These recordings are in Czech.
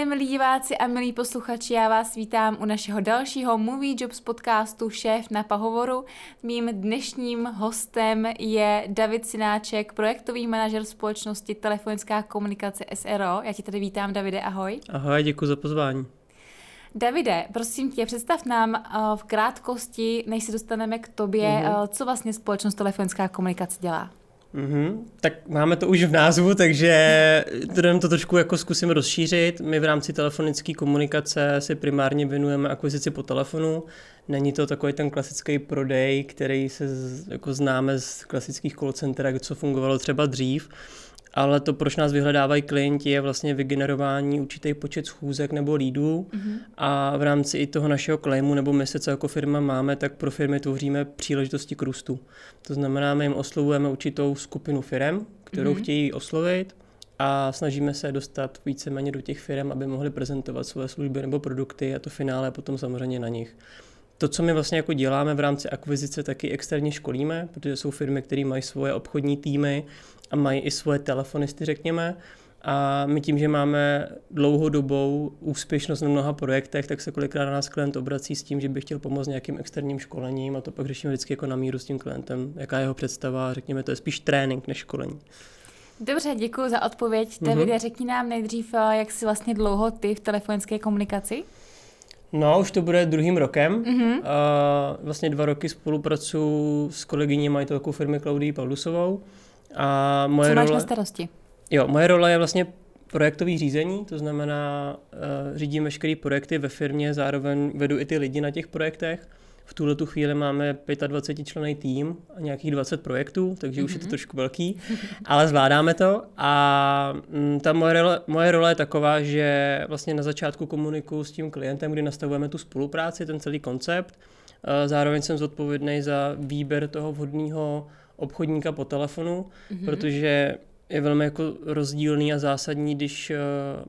Den, milí diváci a milí posluchači, já vás vítám u našeho dalšího Movie Jobs podcastu Šéf na pahovoru. Mým dnešním hostem je David Sináček, projektový manažer společnosti Telefonická komunikace SRO. Já ti tady vítám, Davide, ahoj. Ahoj, děkuji za pozvání. Davide, prosím tě, představ nám uh, v krátkosti, než se dostaneme k tobě, mm-hmm. co vlastně společnost Telefonická komunikace dělá. Mm-hmm. Tak máme to už v názvu, takže to trošku jako zkusím rozšířit. My v rámci telefonické komunikace si primárně věnujeme akvizici po telefonu. Není to takový ten klasický prodej, který se jako známe z klasických call center, co fungovalo třeba dřív ale to, proč nás vyhledávají klienti, je vlastně vygenerování určitý počet schůzek nebo lídů mm-hmm. a v rámci i toho našeho claimu nebo my se co jako firma máme, tak pro firmy tvoříme příležitosti k růstu. To znamená, my jim oslovujeme určitou skupinu firm, kterou mm-hmm. chtějí oslovit a snažíme se dostat víceméně do těch firm, aby mohli prezentovat své služby nebo produkty a to finále potom samozřejmě na nich. To, co my vlastně jako děláme v rámci akvizice, taky externě školíme, protože jsou firmy, které mají svoje obchodní týmy a mají i svoje telefonisty, řekněme. A my tím, že máme dlouhodobou úspěšnost na mnoha projektech, tak se kolikrát na nás klient obrací s tím, že by chtěl pomoct nějakým externím školením a to pak řešíme vždycky jako na míru s tím klientem, jaká je jeho představa, řekněme, to je spíš trénink než školení. Dobře, děkuji za odpověď. Mm-hmm. Davide, řekni nám nejdřív, eh, jak jsi vlastně dlouho ty v telefonické komunikaci? No, už to bude druhým rokem. Mm-hmm. A vlastně dva roky spolupracuji s kolegyní majitelkou firmy Claudii Paulusovou. A moje Co máš role... na starosti? Jo, moje role je vlastně projektový řízení, to znamená, uh, řídím veškeré projekty ve firmě, zároveň vedu i ty lidi na těch projektech. V tuhle tu chvíli máme 25 člený tým a nějakých 20 projektů, takže mm-hmm. už je to mhm. trošku velký, ale zvládáme to. A mm, ta moje role, moje role je taková, že vlastně na začátku komunikuju s tím klientem, kdy nastavujeme tu spolupráci, ten celý koncept. Uh, zároveň jsem zodpovědný za výběr toho vhodného obchodníka po telefonu, mm-hmm. protože je velmi jako rozdílný a zásadní, když uh,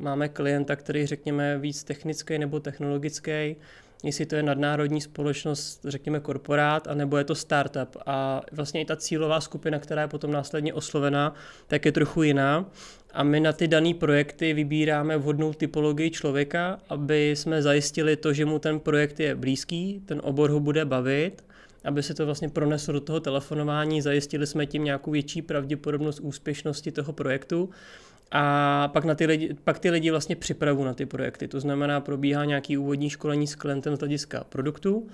máme klienta, který řekněme víc technický nebo technologický, jestli to je nadnárodní společnost, řekněme korporát, anebo je to startup. A vlastně i ta cílová skupina, která je potom následně oslovená, tak je trochu jiná. A my na ty dané projekty vybíráme vhodnou typologii člověka, aby jsme zajistili to, že mu ten projekt je blízký, ten obor ho bude bavit aby se to vlastně proneslo do toho telefonování, zajistili jsme tím nějakou větší pravděpodobnost úspěšnosti toho projektu. A pak, na ty lidi, pak ty lidi vlastně připravu na ty projekty. To znamená, probíhá nějaký úvodní školení s klientem z hlediska produktu.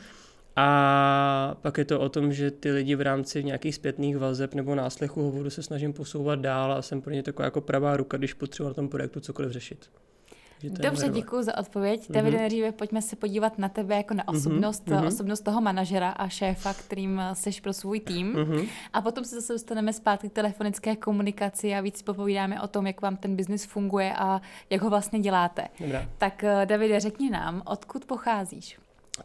A pak je to o tom, že ty lidi v rámci nějakých zpětných vazeb nebo náslechu hovoru se snažím posouvat dál a jsem pro ně taková jako pravá ruka, když potřebuji na tom projektu cokoliv řešit. Dobře, děkuji za odpověď. Mm-hmm. Davide, nejdříve pojďme se podívat na tebe jako na mhm, osobnost, mm-hmm. osobnost toho manažera a šéfa, kterým jsi pro svůj tým. Mm-hmm. A potom se zase dostaneme zpátky k telefonické komunikaci a víc popovídáme o tom, jak vám ten biznis funguje a jak ho vlastně děláte. Dobrá. Tak eh, Davide, řekni nám, odkud pocházíš?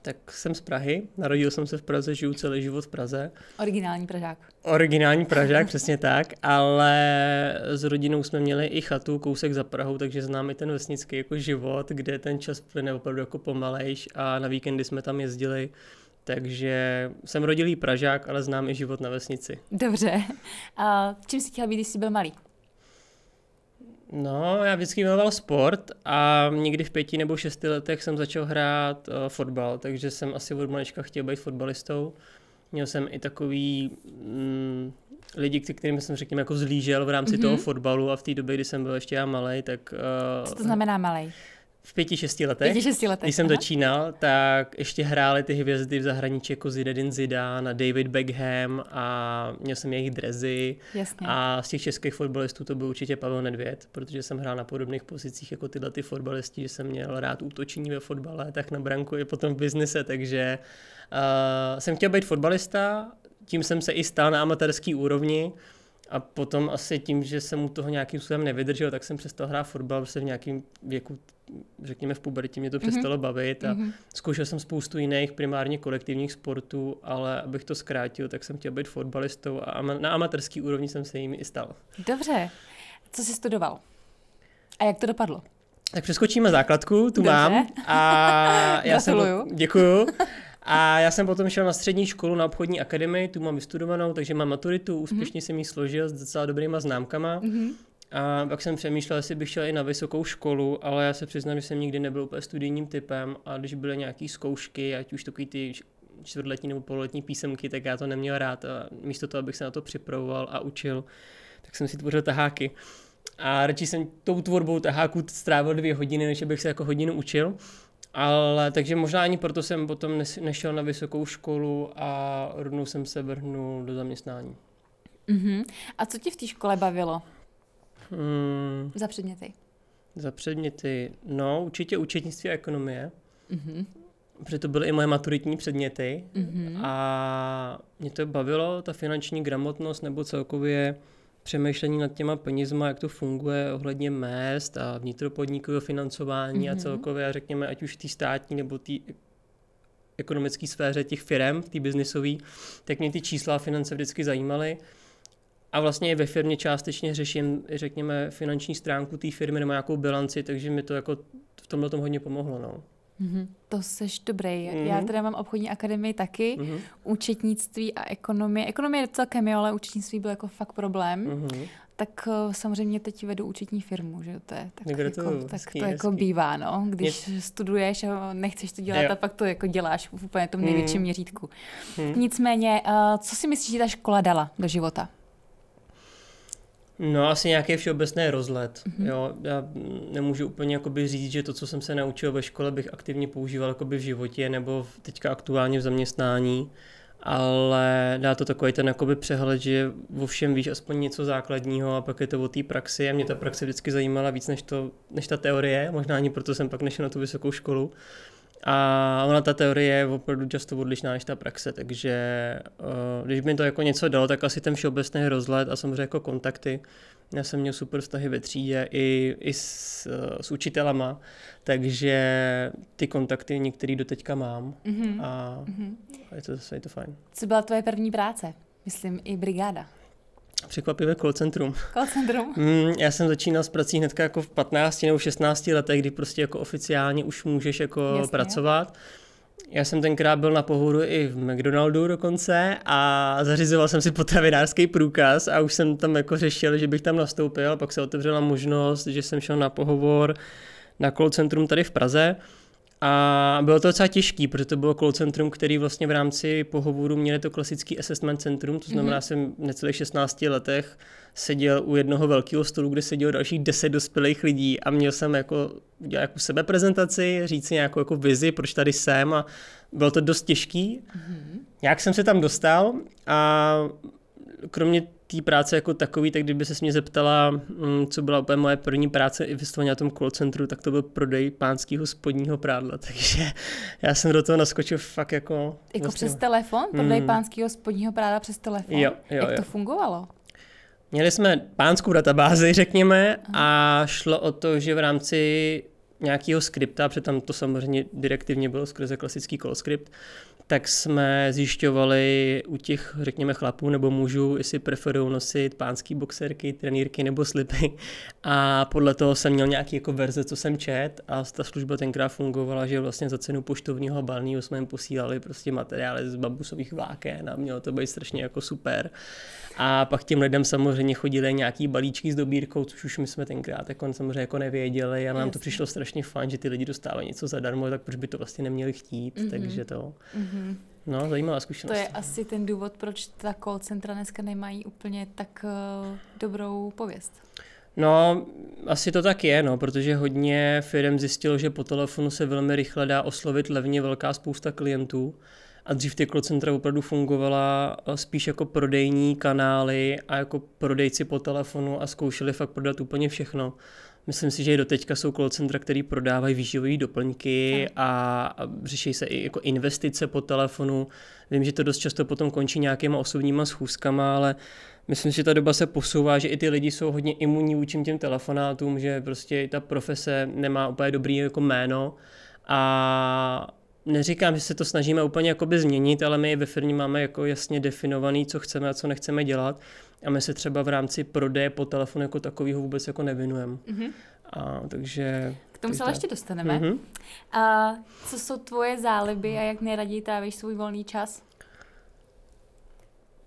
Tak jsem z Prahy, narodil jsem se v Praze, žiju celý život v Praze. Originální Pražák. Originální Pražák, přesně tak, ale s rodinou jsme měli i chatu kousek za Prahou, takže znám i ten vesnický jako život, kde ten čas plyne opravdu jako pomalejš a na víkendy jsme tam jezdili. Takže jsem rodilý Pražák, ale znám i život na vesnici. Dobře. A čím jsi chtěl být, když jsi byl malý? No, já vždycky miloval sport a někdy v pěti nebo šesti letech jsem začal hrát uh, fotbal, takže jsem asi od malička chtěl být fotbalistou. Měl jsem i takový mm, lidi, kterým jsem řekněme jako zlížel v rámci mm-hmm. toho fotbalu a v té době, kdy jsem byl ještě já malý, tak... Uh, Co to znamená malý? V pěti, šesti letech. Pěti, šesti letech. Když jsem aha. začínal, tak ještě hráli ty hvězdy v zahraničí jako Zinedine Zidane, David Beckham a měl jsem jejich drezy. Jasně. A z těch českých fotbalistů to byl určitě Pavel Nedvěd, protože jsem hrál na podobných pozicích jako tyhle ty fotbalisti, že jsem měl rád útočení ve fotbale, tak na branku i potom v biznise, takže uh, jsem chtěl být fotbalista, tím jsem se i stal na amatérský úrovni. A potom asi tím, že jsem mu toho nějakým způsobem nevydržel, tak jsem přestal hrát fotbal, protože v nějakém věku, řekněme v pubertě, mě to mhm. přestalo mm-hmm. bavit a mm-hmm. zkoušel jsem spoustu jiných primárně kolektivních sportů, ale abych to zkrátil, tak jsem chtěl být fotbalistou a na amatérský úrovni jsem se jim i stal. Dobře. Co jsi studoval? A jak to dopadlo? Tak přeskočíme základku, tu Dobře. mám. A já jsem, děkuju. A já jsem potom šel na střední školu na obchodní akademii, tu mám vystudovanou, takže mám maturitu, úspěšně mm-hmm. jsem ji složil s docela dobrýma známkama. Mm-hmm. A pak jsem přemýšlel, jestli bych šel i na vysokou školu, ale já se přiznám, že jsem nikdy nebyl úplně studijním typem a když byly nějaké zkoušky, ať už takový ty čtvrtletní nebo pololetní písemky, tak já to neměl rád a místo toho, abych se na to připravoval a učil, tak jsem si tvořil taháky. A radši jsem tou tvorbou taháků strávil dvě hodiny, než abych se jako hodinu učil. Ale takže možná ani proto jsem potom nešel na vysokou školu a rovnou jsem se vrhnul do zaměstnání. Uh-huh. A co ti v té škole bavilo? Hmm. Za předměty. Za předměty, no určitě účetnictví a ekonomie. Uh-huh. Protože to byly i moje maturitní předměty uh-huh. a mě to bavilo, ta finanční gramotnost nebo celkově přemýšlení nad těma penězma, jak to funguje ohledně mest a vnitropodnikového financování mm-hmm. a celkově, řekněme, ať už té státní nebo té ekonomické sféře těch firm, té biznisové, tak mě ty čísla a finance vždycky zajímaly. A vlastně i ve firmě částečně řeším, řekněme, finanční stránku té firmy nebo nějakou bilanci, takže mi to jako v tomhle tom hodně pomohlo. No. Mm-hmm. To seš dobrý. Mm-hmm. Já teda mám obchodní akademii taky, mm-hmm. účetnictví a ekonomie. Ekonomie celkem jo, ale účetnictví byl jako fakt problém. Mm-hmm. Tak uh, samozřejmě teď vedu účetní firmu, že to je tak, jako, to, tak hezký, to jako bývá, no. Když Mě... studuješ a nechceš to dělat, jo. a pak to jako děláš v úplně tom největším mm. měřítku. Mm. Nicméně, uh, co si myslíš, že ta škola dala do života? No asi nějaký všeobecný rozlet. Mm-hmm. Jo, já nemůžu úplně jakoby říct, že to, co jsem se naučil ve škole, bych aktivně používal jakoby v životě nebo teďka aktuálně v zaměstnání, ale dá to takový ten jakoby přehled, že o všem víš aspoň něco základního a pak je to o té praxi a mě ta praxe vždycky zajímala víc než, to, než ta teorie, možná ani proto jsem pak nešel na tu vysokou školu. A ona ta teorie je opravdu často odlišná než ta praxe, takže uh, když by to jako něco dalo, tak asi ten všeobecný rozhled a samozřejmě jako kontakty. Já jsem měl super vztahy ve třídě i, i s, s učitelama, takže ty kontakty některý do teďka mám mm-hmm. a mm-hmm. je, to, je to fajn. Co byla tvoje první práce? Myslím i brigáda. Překvapivé call centrum. Call centrum? Mm, já jsem začínal s prací hnedka jako v 15 nebo 16 letech, kdy prostě jako oficiálně už můžeš jako Jasně, pracovat. Já jsem tenkrát byl na pohodu i v McDonaldu dokonce a zařizoval jsem si potravinářský průkaz a už jsem tam jako řešil, že bych tam nastoupil. Pak se otevřela možnost, že jsem šel na pohovor na call centrum tady v Praze. A bylo to docela těžký, protože to bylo call centrum, který vlastně v rámci pohovoru měli to klasický assessment centrum, to znamená, mm-hmm. jsem v necelých 16 letech seděl u jednoho velkého stolu, kde sedělo dalších 10 dospělých lidí a měl jsem jako udělat jako sebeprezentaci, říct si nějakou jako vizi, proč tady jsem a bylo to dost těžký. Mm-hmm. Jak jsem se tam dostal a kromě té práce jako takový, tak kdyby se mě zeptala, mm, co byla úplně moje první práce i vysloveně na tom call centru, tak to byl prodej pánského spodního prádla, takže já jsem do toho naskočil fakt jako... Jako vlastně... přes telefon? Prodej mm. pánského spodního prádla přes telefon? Jo, jo, Jak jo. to fungovalo? Měli jsme pánskou databázi, řekněme, a šlo o to, že v rámci nějakého skripta, protože tam to samozřejmě direktivně bylo skrze klasický call script, tak jsme zjišťovali u těch, řekněme, chlapů nebo mužů, jestli preferují nosit pánský boxerky, trenýrky nebo slipy. A podle toho jsem měl nějaký jako verze, co jsem čet a ta služba tenkrát fungovala, že vlastně za cenu poštovního balního jsme jim posílali prostě materiály z bambusových vláken a mělo to být strašně jako super. A pak těm lidem samozřejmě chodili nějaký balíčky s dobírkou, což už my jsme tenkrát jako samozřejmě jako nevěděli a nám Jasně. to přišlo strašně fajn, že ty lidi dostávají něco zadarmo, tak proč by to vlastně neměli chtít, mm-hmm. takže to. Mm-hmm. No, zajímavá zkušenost. To je asi ten důvod, proč ta call centra dneska nemají úplně tak uh, dobrou pověst. No, asi to tak je, no, protože hodně firm zjistilo, že po telefonu se velmi rychle dá oslovit levně velká spousta klientů a dřív ty call centra opravdu fungovala eh, spíš jako prodejní kanály a jako prodejci po telefonu a zkoušeli fakt prodat úplně všechno. Myslím si, že i doteďka jsou call centra, které prodávají výživové doplňky a, a řeší se i jako investice po telefonu. Vím, že to dost často potom končí nějakýma osobníma schůzkama, ale myslím si, že ta doba se posouvá, že i ty lidi jsou hodně imunní vůči těm telefonátům, že prostě ta profese nemá úplně dobrý jako jméno a neříkám, že se to snažíme úplně jakoby změnit, ale my ve firmě máme jako jasně definovaný, co chceme a co nechceme dělat a my se třeba v rámci prodeje po telefonu jako takového vůbec jako nevinujeme. Mm-hmm. A, takže... K tomu se ale ještě dostaneme. Mm-hmm. A co jsou tvoje záliby a jak nejraději trávíš svůj volný čas?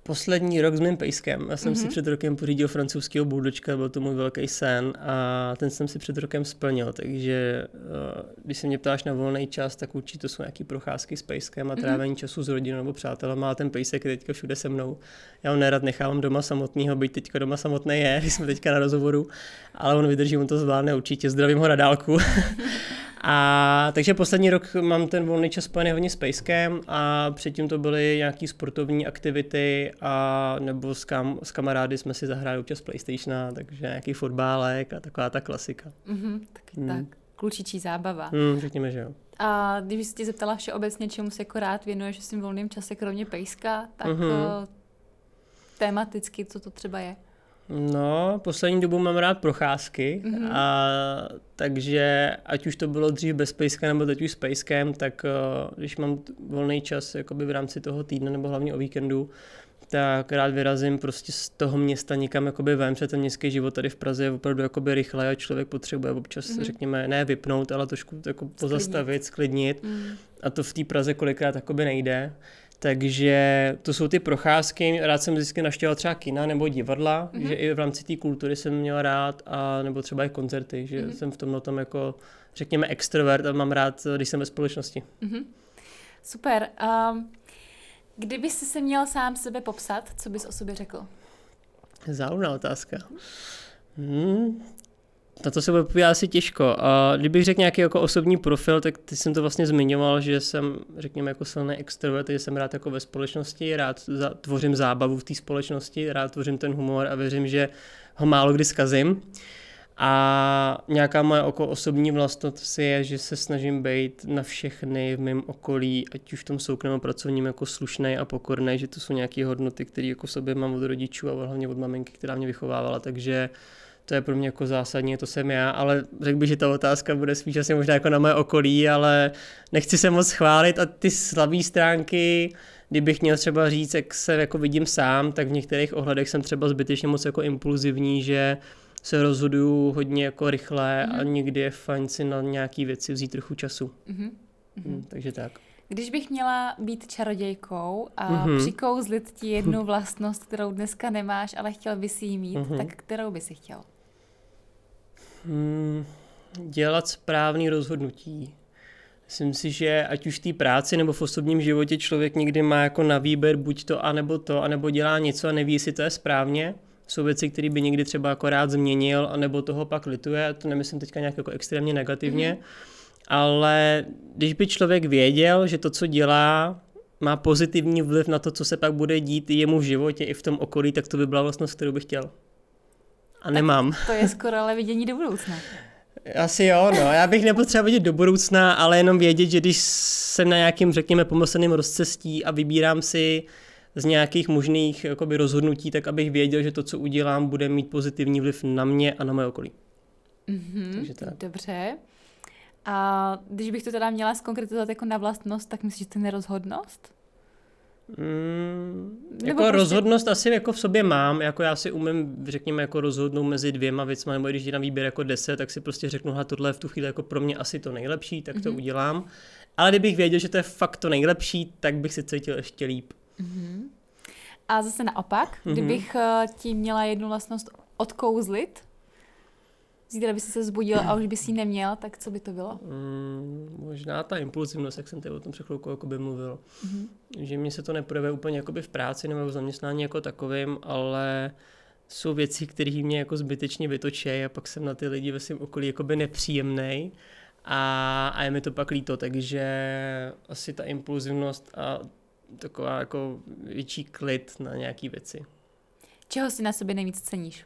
Poslední rok s mým pejskem. Já jsem mm-hmm. si mhm. před rokem pořídil francouzského buldočka, byl to můj velký sen a ten jsem si před rokem splnil, takže uh, když se mě ptáš na volný čas, tak určitě to jsou nějaké procházky s pejskem a mhm. trávení mm-hmm. času s rodinou nebo přátelem, a ten pejsek je teďka všude se mnou. Já ho nerad nechávám doma samotného, byť teďka doma samotný je, když jsme teďka na rozhovoru, ale on vydrží, on to zvládne určitě, zdravím ho na dálku. A takže poslední rok mám ten volný čas spojený hodně s pejskem a předtím to byly nějaké sportovní aktivity a nebo s, kam, s kamarády jsme si zahráli občas PlayStationa, takže nějaký fotbálek a taková ta klasika. Mm-hmm, taky hmm. tak. Klučičí zábava. Hmm, řekněme, že jo. A když jsi tě zeptala všeobecně, čemu se jako rád věnuješ v svým volným čase, kromě pejska, tak mm-hmm. tematicky, co to třeba je? No, poslední dobu mám rád procházky, mm-hmm. a, takže ať už to bylo dřív bez pejska nebo teď už s pejskem, tak uh, když mám volný čas jakoby v rámci toho týdne nebo hlavně o víkendu, tak rád vyrazím prostě z toho města někam jakoby ven, protože ten městský život tady v Praze je opravdu jakoby rychle a člověk potřebuje občas, mm-hmm. řekněme, ne vypnout, ale trošku jako pozastavit, sklidnit. Mm. A to v té Praze kolikrát jakoby nejde. Takže to jsou ty procházky. Rád jsem vždycky naštěval třeba kina nebo divadla, mm-hmm. že i v rámci té kultury jsem měl rád, a nebo třeba i koncerty, že mm-hmm. jsem v tomhle tom jako, řekněme, extrovert a mám rád, když jsem ve společnosti. Mm-hmm. Super. Um, kdyby jsi se měl sám sebe popsat, co bys o sobě řekl? Zaujímavá otázka. Hmm, na to se bude povídat asi těžko. A kdybych řekl nějaký jako osobní profil, tak ty jsem to vlastně zmiňoval, že jsem, řekněme, jako silný extrovert, že jsem rád jako ve společnosti, rád za, tvořím zábavu v té společnosti, rád tvořím ten humor a věřím, že ho málo kdy zkazím. A nějaká moje oko osobní vlastnost je, že se snažím být na všechny v mém okolí, ať už v tom soukromém pracovním jako slušný a pokorný, že to jsou nějaké hodnoty, které jako sobě mám od rodičů a hlavně od maminky, která mě vychovávala, takže to je pro mě jako zásadní, to jsem já, ale řekl bych, že ta otázka bude spíš asi možná jako na moje okolí, ale nechci se moc chválit a ty slabé stránky, kdybych měl třeba říct, jak se jako vidím sám, tak v některých ohledech jsem třeba zbytečně moc jako impulzivní, že se rozhoduju hodně jako rychle mm-hmm. a mhm. někdy je fajn si na nějaký věci vzít trochu času. Mm-hmm. Hmm, takže tak. Když bych měla být čarodějkou a mm-hmm. přikouzlit ti jednu vlastnost, kterou dneska nemáš, ale chtěl bys ji mít, mm-hmm. tak kterou by si chtěl? Hmm, dělat správný rozhodnutí. Myslím si, že ať už v té práci nebo v osobním životě člověk někdy má jako na výběr buď to, anebo to, anebo dělá něco a neví, jestli to je správně. Jsou věci, které by někdy třeba jako rád změnil, anebo toho pak lituje. To nemyslím teďka nějak jako extrémně negativně. Mm-hmm. Ale když by člověk věděl, že to, co dělá, má pozitivní vliv na to, co se pak bude dít jemu v životě i v tom okolí, tak to by byla vlastnost, kterou bych chtěl a nemám. To je skoro ale vidění do budoucna. Asi jo, no. Já bych nepotřeboval vidět do budoucna, ale jenom vědět, že když jsem na nějakým, řekněme, pomyslným rozcestí a vybírám si z nějakých možných jakoby, rozhodnutí, tak abych věděl, že to, co udělám, bude mít pozitivní vliv na mě a na moje okolí. Mm-hmm, Takže tak. Dobře. A když bych to teda měla zkonkretizovat jako na vlastnost, tak myslíš, že to je nerozhodnost? Mm, jako prostě... rozhodnost asi jako v sobě mám, jako já si umím, řekněme, jako rozhodnout mezi dvěma věcmi, nebo když na výběr jako deset, tak si prostě řeknu, že tohle je v tu chvíli jako pro mě asi to nejlepší, tak mm-hmm. to mhm. udělám. Ale kdybych věděl, že to je fakt to nejlepší, tak bych si cítil ještě líp. Mm-hmm. A zase naopak, mm-hmm. kdybych eh, ti měla jednu vlastnost odkouzlit, Zítra by se zbudil a už by si neměl, tak co by to bylo? Mm, možná ta impulzivnost, jak jsem tady o tom před chvilkou jako by mluvil. Mm-hmm. Že mi se to neprojeví úplně jakoby v práci nebo v zaměstnání jako takovým, ale jsou věci, které mě jako zbytečně vytočí a pak jsem na ty lidi ve svém okolí jakoby nepříjemný a, a je mi to pak líto, takže asi ta impulzivnost a taková jako větší klid na nějaké věci. Čeho si na sobě nejvíc ceníš?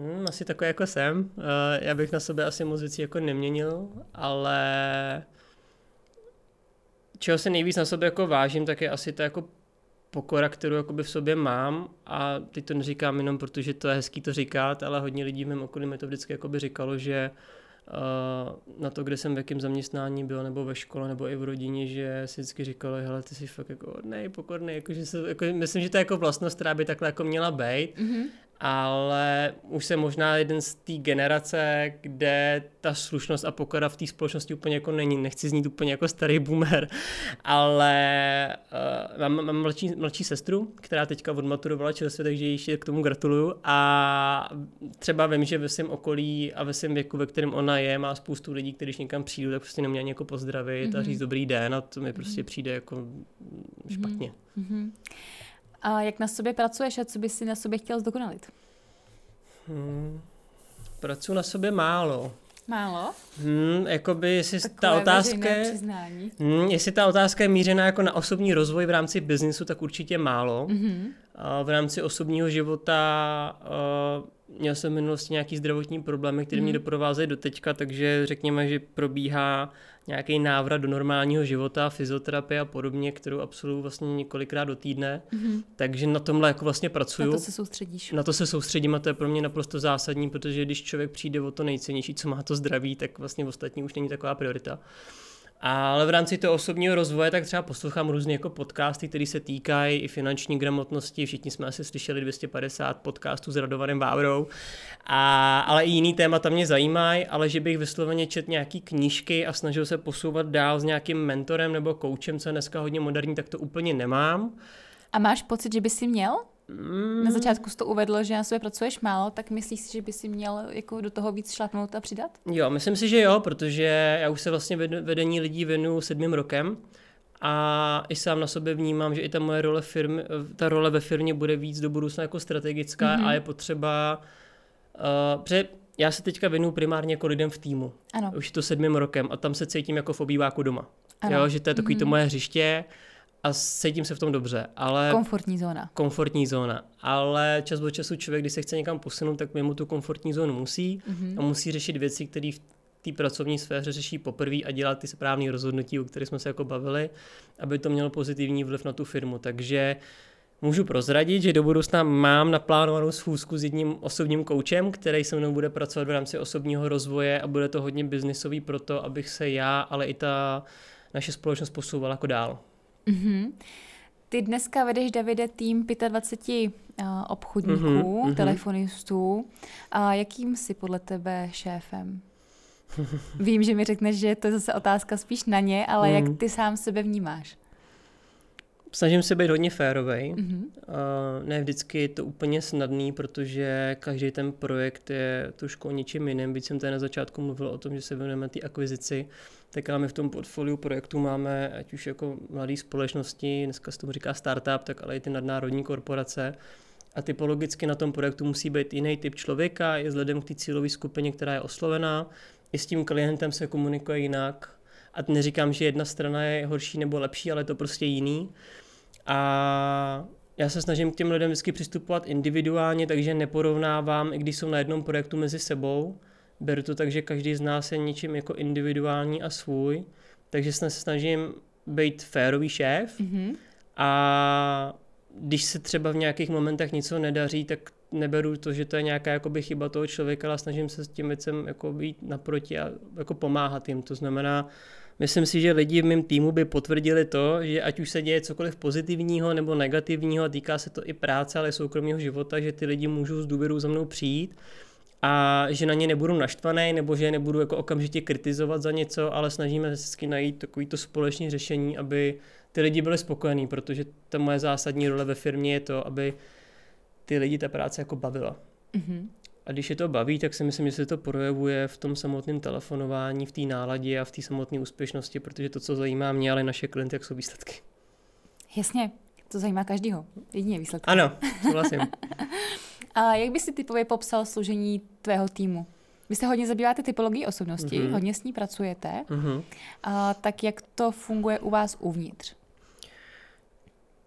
Hmm, asi takový jako jsem. Uh, já bych na sobě asi moc věcí jako neměnil, ale čeho se nejvíc na sobě jako vážím, tak je asi to jako pokora, kterou jakoby v sobě mám a teď to neříkám jenom protože to je hezký to říkat, ale hodně lidí v mém okolí mi to vždycky jakoby říkalo, že uh, na to, kde jsem v jakém zaměstnání byl, nebo ve škole, nebo i v rodině, že si vždycky říkalo, hele, ty jsi fakt jako nej, pokorný, jako, že se, jako, myslím, že to je jako vlastnost, která by takhle jako měla být. Mm-hmm ale už jsem možná jeden z té generace, kde ta slušnost a pokora v té společnosti úplně jako není. Nechci znít úplně jako starý boomer, ale uh, mám, mám mladší, mladší sestru, která teďka odmaturovala čerstvě, takže ještě k tomu gratuluju a třeba vím, že ve svém okolí a ve svém věku, ve kterém ona je, má spoustu lidí, kteří někam přijdu, tak prostě neměl jako pozdravit mm-hmm. a mhm. říct dobrý den a to mi prostě mm-hmm. přijde jako špatně. Mm-hmm. A jak na sobě pracuješ a co bys si na sobě chtěl zdokonalit? Hmm, pracuji na sobě málo. Málo? Hmm, jakoby, jestli Takové ta otázka je, hmm, jestli ta otázka je mířená jako na osobní rozvoj v rámci biznisu, tak určitě málo. Mm-hmm. A v rámci osobního života uh, měl jsem v minulosti nějaký zdravotní problémy, které mm-hmm. mě doprovázejí do teďka, takže řekněme, že probíhá nějaký návrat do normálního života, fyzioterapie a podobně, kterou absolvuju vlastně několikrát do týdne. Mm-hmm. Takže na tomhle jako vlastně pracuju. Na to se soustředíš. Na to se soustředím a to je pro mě naprosto zásadní, protože když člověk přijde o to nejcennější, co má to zdraví, tak vlastně ostatní už není taková priorita. Ale v rámci toho osobního rozvoje tak třeba poslouchám různé jako podcasty, které se týkají i finanční gramotnosti. Všichni jsme asi slyšeli 250 podcastů s Radovanem Vávrou. A, ale i jiný témata mě zajímají, ale že bych vysloveně čet nějaký knížky a snažil se posouvat dál s nějakým mentorem nebo koučem, co je dneska hodně moderní, tak to úplně nemám. A máš pocit, že by si měl? Mm. Na začátku jsi to uvedl, že na sobě pracuješ málo, tak myslíš si, že by si měl jako do toho víc šlapnout a přidat? Jo, myslím si, že jo, protože já už se vlastně vedení lidí věnuju sedmým rokem a i sám na sobě vnímám, že i ta moje role, firmy, ta role ve firmě bude víc do budoucna jako strategická mm-hmm. a je potřeba, uh, protože já se teďka věnuju primárně jako lidem v týmu. Ano. Už to sedmým rokem a tam se cítím jako v obýváku doma. Ano. Jo, že to je takový mm-hmm. to moje hřiště, a cítím se v tom dobře, ale... Komfortní zóna. Komfortní zóna, ale čas od času člověk, když se chce někam posunout, tak mimo tu komfortní zónu musí mm-hmm. a musí řešit věci, které v té pracovní sféře řeší poprvé a dělat ty správné rozhodnutí, o kterých jsme se jako bavili, aby to mělo pozitivní vliv na tu firmu. Takže můžu prozradit, že do budoucna mám naplánovanou schůzku s jedním osobním koučem, který se mnou bude pracovat v rámci osobního rozvoje a bude to hodně biznisový pro to, abych se já, ale i ta naše společnost posouvala jako dál. Mm-hmm. Ty dneska vedeš, Davide, tým 25 uh, obchodníků, mm-hmm, telefonistů. A jakým jsi podle tebe šéfem? Vím, že mi řekneš, že to je zase otázka spíš na ně, ale mm. jak ty sám sebe vnímáš? Snažím se být hodně férovej. Mm-hmm. Uh, ne vždycky je to úplně snadný, protože každý ten projekt je trošku o něčím jiném. Víc jsem tady na začátku mluvil o tom, že se věnujeme té akvizici tak ale my v tom portfoliu projektu máme ať už jako mladé společnosti, dneska se tomu říká startup, tak ale i ty nadnárodní korporace. A typologicky na tom projektu musí být jiný typ člověka, je vzhledem k té cílové skupině, která je oslovená. I s tím klientem se komunikuje jinak. A neříkám, že jedna strana je horší nebo lepší, ale je to prostě jiný. A já se snažím k těm lidem vždycky přistupovat individuálně, takže neporovnávám, i když jsou na jednom projektu mezi sebou, beru to tak, že každý z nás je něčím jako individuální a svůj, takže se snažím být férový šéf mm-hmm. a když se třeba v nějakých momentech něco nedaří, tak neberu to, že to je nějaká jakoby chyba toho člověka, ale snažím se s tím věcem jako být naproti a jako pomáhat jim. To znamená, myslím si, že lidi v mém týmu by potvrdili to, že ať už se děje cokoliv pozitivního nebo negativního, týká se to i práce, ale i soukromého života, že ty lidi můžou s důvěrou za mnou přijít a že na ně nebudu naštvaný nebo že je nebudu jako okamžitě kritizovat za něco, ale snažíme se vždycky najít takový to společné řešení, aby ty lidi byli spokojení, protože ta moje zásadní role ve firmě je to, aby ty lidi ta práce jako bavila. Mm-hmm. A když je to baví, tak si myslím, že se to projevuje v tom samotném telefonování, v té náladě a v té samotné úspěšnosti, protože to, co zajímá mě, ale naše klienty, jak jsou výsledky. Jasně, to zajímá každýho. Jedině výsledky. Ano, souhlasím. A jak by si typově popsal složení tvého týmu? Vy se hodně zabýváte typologií osobnosti, mm-hmm. hodně s ní pracujete. Mm-hmm. A, tak jak to funguje u vás uvnitř?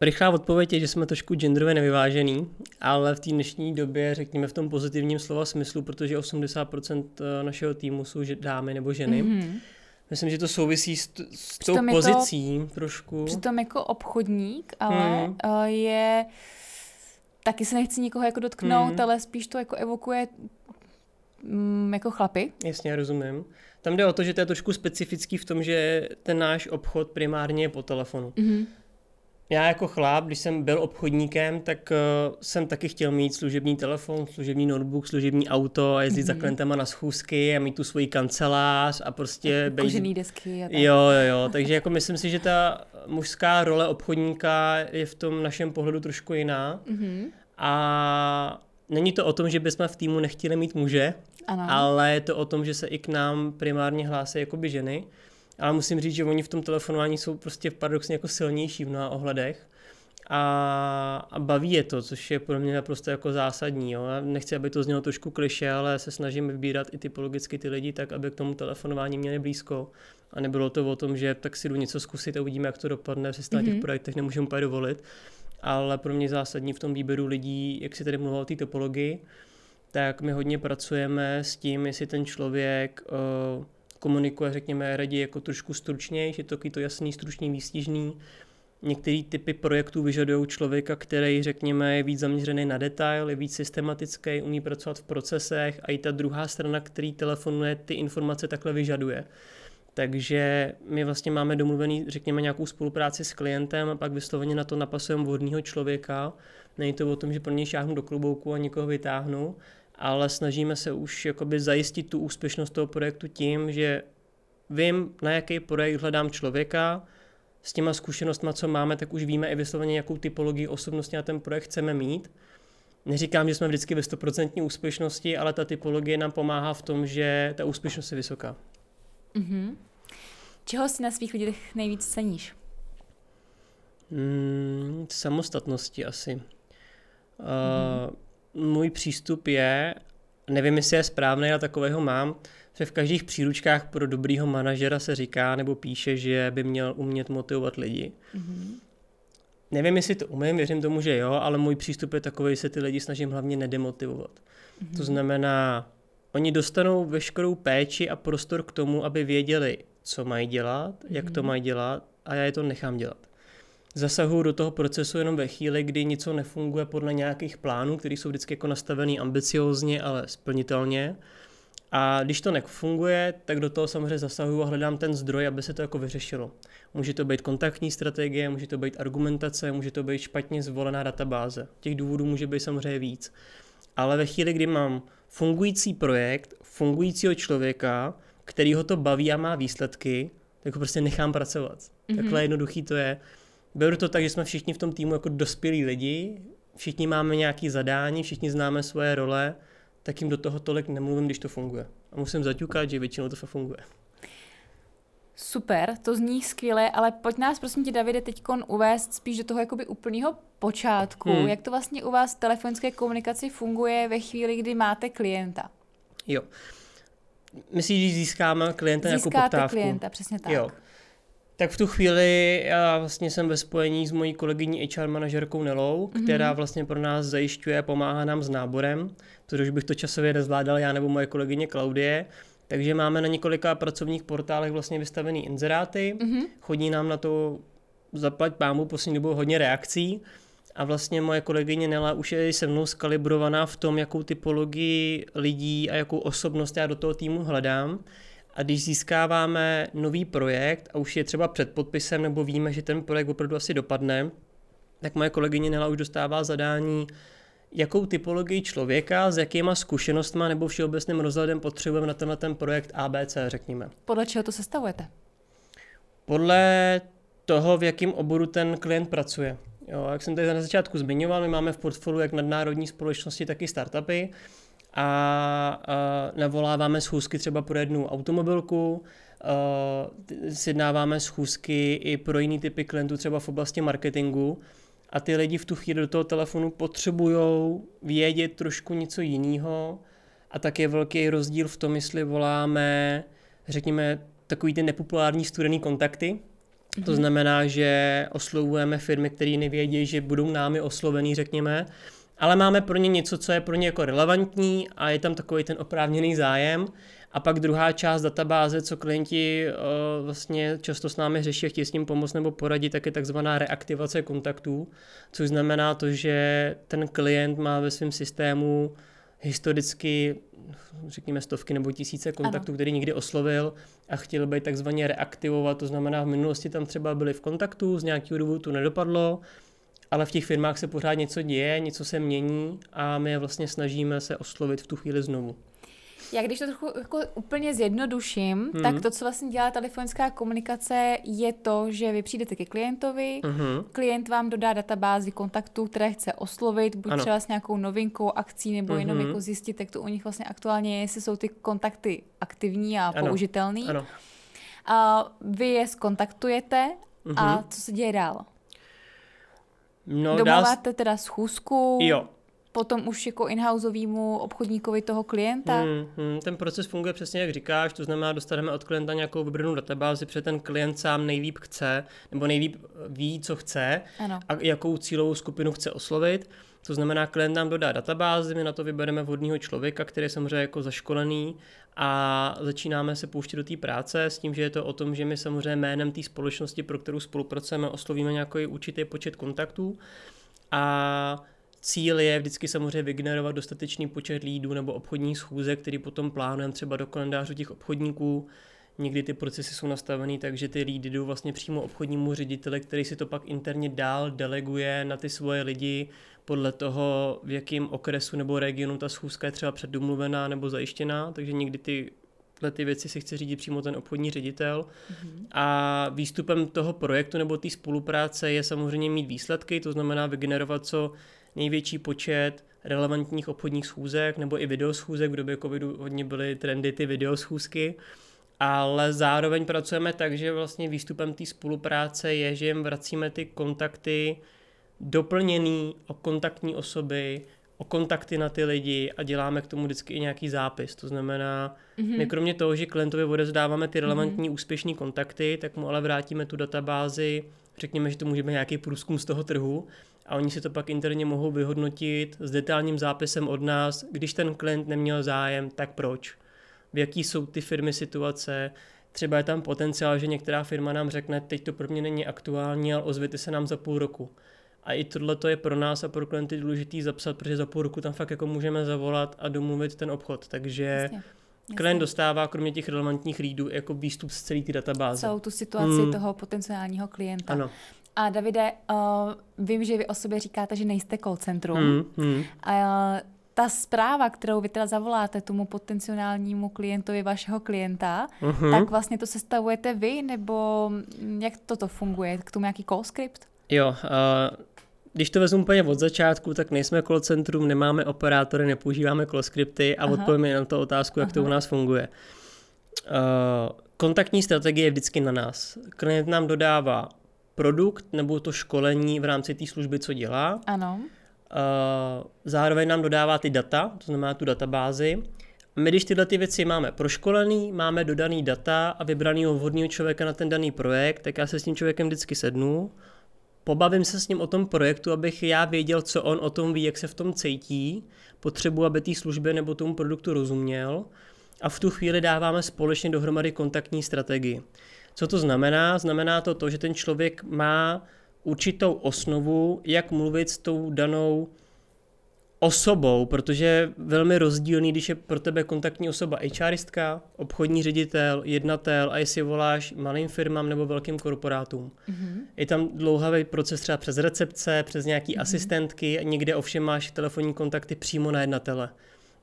Rychlá odpověď je, že jsme trošku genderově nevyvážený, ale v té dnešní době, řekněme v tom pozitivním slova smyslu, protože 80% eh, našeho týmu jsou dámy nebo ženy. Mm-hmm. Myslím, že to souvisí s, t- s tou pozicí jako, trošku. Přitom jako obchodník, ale mm. je taky se nechci nikoho jako dotknout, hmm. ale spíš to jako evokuje mm, jako chlapy. Jasně, rozumím. Tam jde o to, že to je trošku specifický v tom, že ten náš obchod primárně je po telefonu. Mm-hmm. Já jako chlap, když jsem byl obchodníkem, tak uh, jsem taky chtěl mít služební telefon, služební notebook, služební auto a jezdit mm-hmm. za mhm. klientama na schůzky a mít tu svoji kancelář a prostě... Být... Kožený desky a tak. Jo, jo, jo, takže jako myslím si, že ta mužská role obchodníka je v tom našem pohledu trošku jiná. Mm-hmm. A není to o tom, že bychom v týmu nechtěli mít muže, ano. ale je to o tom, že se i k nám primárně hlásí jakoby ženy. Ale musím říct, že oni v tom telefonování jsou prostě paradoxně jako silnější v mnoha ohledech a, a baví je to, což je pro mě naprosto jako zásadní. Jo. Já nechci, aby to znělo trošku kliše, ale se snažím vybírat i typologicky ty lidi tak, aby k tomu telefonování měli blízko. A nebylo to o tom, že tak si jdu něco zkusit a uvidíme, jak to dopadne, přes mm-hmm. těch projektech nemůžeme úplně dovolit. Ale pro mě zásadní v tom výběru lidí, jak si tady mluvil o té typologii, tak my hodně pracujeme s tím, jestli ten člověk uh, komunikuje, řekněme, raději jako trošku stručněji, že to to jasný, stručný, výstižný. Některé typy projektů vyžadují člověka, který, řekněme, je víc zaměřený na detail, je víc systematický, umí pracovat v procesech a i ta druhá strana, který telefonuje, ty informace takhle vyžaduje. Takže my vlastně máme domluvený, řekněme, nějakou spolupráci s klientem a pak vysloveně na to napasujeme vhodného člověka. Není to o tom, že pro něj šáhnu do klobouku a někoho vytáhnu, ale snažíme se už jakoby zajistit tu úspěšnost toho projektu tím, že vím, na jaký projekt hledám člověka, s těma zkušenostmi, co máme, tak už víme i vysloveně, jakou typologii osobnosti na ten projekt chceme mít. Neříkám, že jsme vždycky ve 100% úspěšnosti, ale ta typologie nám pomáhá v tom, že ta úspěšnost je vysoká. Mm-hmm. Čeho si na svých lidech nejvíc ceníš? Mm, samostatnosti asi. Mm-hmm. Uh, můj přístup je, nevím, jestli je správný, ale takového mám, že v každých příručkách pro dobrýho manažera se říká nebo píše, že by měl umět motivovat lidi. Mm-hmm. Nevím, jestli to umím, věřím tomu, že jo, ale můj přístup je takový, že se ty lidi snažím hlavně nedemotivovat. Mm-hmm. To znamená, oni dostanou veškerou péči a prostor k tomu, aby věděli, co mají dělat, mm-hmm. jak to mhm. mají dělat a já je to nechám dělat zasahuju do toho procesu jenom ve chvíli, kdy něco nefunguje podle nějakých plánů, které jsou vždycky jako nastavený ambiciozně, ale splnitelně. A když to nefunguje, tak do toho samozřejmě zasahuju a hledám ten zdroj, aby se to jako vyřešilo. Může to být kontaktní strategie, může to být argumentace, může to být špatně zvolená databáze. Těch důvodů může být samozřejmě víc. Ale ve chvíli, kdy mám fungující projekt, fungujícího člověka, který ho to baví a má výsledky, tak ho prostě nechám pracovat. Mm-hmm. Takhle jednoduchý to je. Beru to tak, že jsme všichni v tom týmu jako dospělí lidi, všichni máme nějaké zadání, všichni známe svoje role, tak jim do toho tolik nemluvím, když to funguje. A musím zaťukat, že většinou to funguje. Super, to zní skvěle, ale pojď nás prosím tě, Davide, teď uvést spíš do toho jakoby úplného počátku. Hmm. Jak to vlastně u vás v telefonické komunikaci funguje ve chvíli, kdy máte klienta? Jo. Myslíš, že získáme klienta Získáte jako poptávku? klienta, přesně tak. Jo tak v tu chvíli já vlastně jsem ve spojení s mojí kolegyní HR manažerkou Nelou, mm-hmm. která vlastně pro nás zajišťuje, pomáhá nám s náborem, protože bych to časově nezvládal já nebo moje kolegyně Klaudie. Takže máme na několika pracovních portálech vlastně vystavený inzeráty, mm-hmm. chodí nám na to zaplať pámu poslední dobou hodně reakcí a vlastně moje kolegyně Nela už je se mnou skalibrovaná v tom, jakou typologii lidí a jakou osobnost já do toho týmu hledám. A když získáváme nový projekt a už je třeba před podpisem nebo víme, že ten projekt opravdu asi dopadne, tak moje kolegyně Nela už dostává zadání, jakou typologii člověka, s jakýma zkušenostmi nebo všeobecným rozhledem potřebujeme na tenhle ten projekt ABC, řekněme. Podle čeho to sestavujete? Podle toho, v jakém oboru ten klient pracuje. Jo, jak jsem tady na začátku zmiňoval, my máme v portfoliu jak nadnárodní společnosti, tak i startupy a, a navoláváme schůzky třeba pro jednu automobilku, uh, sjednáváme schůzky i pro jiný typy klientů, třeba v oblasti marketingu. A ty lidi v tu chvíli do toho telefonu potřebují vědět trošku něco jiného. A tak je velký rozdíl v tom, jestli voláme, řekněme, takový ty nepopulární studený kontakty. To mhm. znamená, že oslovujeme firmy, které nevědí, že budou námi oslovený, řekněme, ale máme pro ně něco, co je pro ně jako relevantní a je tam takový ten oprávněný zájem. A pak druhá část databáze, co klienti uh, vlastně často s námi řeší a chtějí s ním pomoct nebo poradit, tak je takzvaná reaktivace kontaktů, což znamená to, že ten klient má ve svém systému historicky řekněme stovky nebo tisíce kontaktů, ano. který nikdy oslovil a chtěl být takzvaně reaktivovat, to znamená v minulosti tam třeba byli v kontaktu, z nějakého důvodu to nedopadlo, ale v těch firmách se pořád něco děje, něco se mění a my je vlastně snažíme se oslovit v tu chvíli znovu. Já když to trochu jako úplně zjednoduším, mm-hmm. tak to, co vlastně dělá telefonická komunikace, je to, že vy přijdete ke klientovi, mm-hmm. klient vám dodá databázi kontaktů, které chce oslovit, buď ano. třeba s nějakou novinkou, akcí, nebo mm-hmm. jenom jako zjistit, jak to u nich vlastně aktuálně je, jestli jsou ty kontakty aktivní a ano. použitelný. Ano. A vy je skontaktujete mm-hmm. a mhm. co se děje dál? No, Domluváte dá... teda schůzku? Jo, potom už jako inhouseovému obchodníkovi toho klienta? Hmm, hmm, ten proces funguje přesně jak říkáš, to znamená, dostaneme od klienta nějakou vybranou databázi, protože ten klient sám nejlíp chce, nebo nejlíp ví, co chce ano. a jakou cílovou skupinu chce oslovit. To znamená, klient nám dodá databázi, my na to vybereme vhodného člověka, který je samozřejmě jako zaškolený a začínáme se pouštět do té práce s tím, že je to o tom, že my samozřejmě jménem té společnosti, pro kterou spolupracujeme, oslovíme nějaký určitý počet kontaktů a Cíl je vždycky samozřejmě vygenerovat dostatečný počet lídů nebo obchodních schůzek, který potom plánujeme třeba do kalendářu těch obchodníků. Někdy ty procesy jsou nastavený tak, že ty lídy jdou vlastně přímo obchodnímu řediteli, který si to pak interně dál deleguje na ty svoje lidi podle toho, v jakém okresu nebo regionu ta schůzka je třeba předdomluvená nebo zajištěná, takže někdy ty ty věci si chce řídit přímo ten obchodní ředitel. Mm-hmm. A výstupem toho projektu nebo té spolupráce je samozřejmě mít výsledky, to znamená vygenerovat co největší počet relevantních obchodních schůzek nebo i videoschůzek. V době covidu hodně byly trendy ty videoschůzky. Ale zároveň pracujeme tak, že vlastně výstupem té spolupráce je, že jim vracíme ty kontakty doplněný o kontaktní osoby, o kontakty na ty lidi a děláme k tomu vždycky i nějaký zápis. To znamená, mm-hmm. my kromě toho, že klientovi odezdáváme ty relevantní mm-hmm. úspěšné kontakty, tak mu ale vrátíme tu databázi, řekněme, že to může být nějaký průzkum z toho trhu a oni si to pak interně mohou vyhodnotit s detailním zápisem od nás, když ten klient neměl zájem, tak proč? V jaký jsou ty firmy situace, třeba je tam potenciál, že některá firma nám řekne, teď to pro mě není aktuální, ale ozvěte se nám za půl roku. A i tohle je pro nás a pro klienty důležitý zapsat, protože za půl roku tam fakt jako můžeme zavolat a domluvit ten obchod. Takže Jasně. Klient dostává kromě těch relevantních lídů jako výstup z celé té databáze. Celou tu situaci hmm. toho potenciálního klienta. Ano. A Davide, uh, vím, že vy o sobě říkáte, že nejste call centrum. Hmm, hmm. A uh, ta zpráva, kterou vy teda zavoláte tomu potenciálnímu klientovi vašeho klienta, uh-huh. tak vlastně to sestavujete vy, nebo jak toto funguje? K tomu nějaký call script? Jo, uh, když to vezmu úplně od začátku, tak nejsme call centrum, nemáme operátory, nepoužíváme call scripty a odpovíme na to otázku, jak Aha. to u nás funguje. Uh, kontaktní strategie je vždycky na nás. Klient nám dodává produkt nebo to školení v rámci té služby, co dělá. Ano. Uh, zároveň nám dodává ty data, to znamená tu databázi. My, když tyhle ty věci máme proškolený, máme dodaný data a vybraného vhodného člověka na ten daný projekt, tak já se s tím člověkem vždycky sednu, pobavím se s ním o tom projektu, abych já věděl, co on o tom ví, jak se v tom cítí, potřebu, aby té službě nebo tomu produktu rozuměl a v tu chvíli dáváme společně dohromady kontaktní strategii. Co to znamená? Znamená to to, že ten člověk má určitou osnovu, jak mluvit s tou danou osobou, protože je velmi rozdílný, když je pro tebe kontaktní osoba HRistka, obchodní ředitel, jednatel a jestli voláš malým firmám nebo velkým korporátům. Mm-hmm. Je tam dlouhavý proces třeba přes recepce, přes nějaký mm-hmm. asistentky, někde ovšem máš telefonní kontakty přímo na jednatele.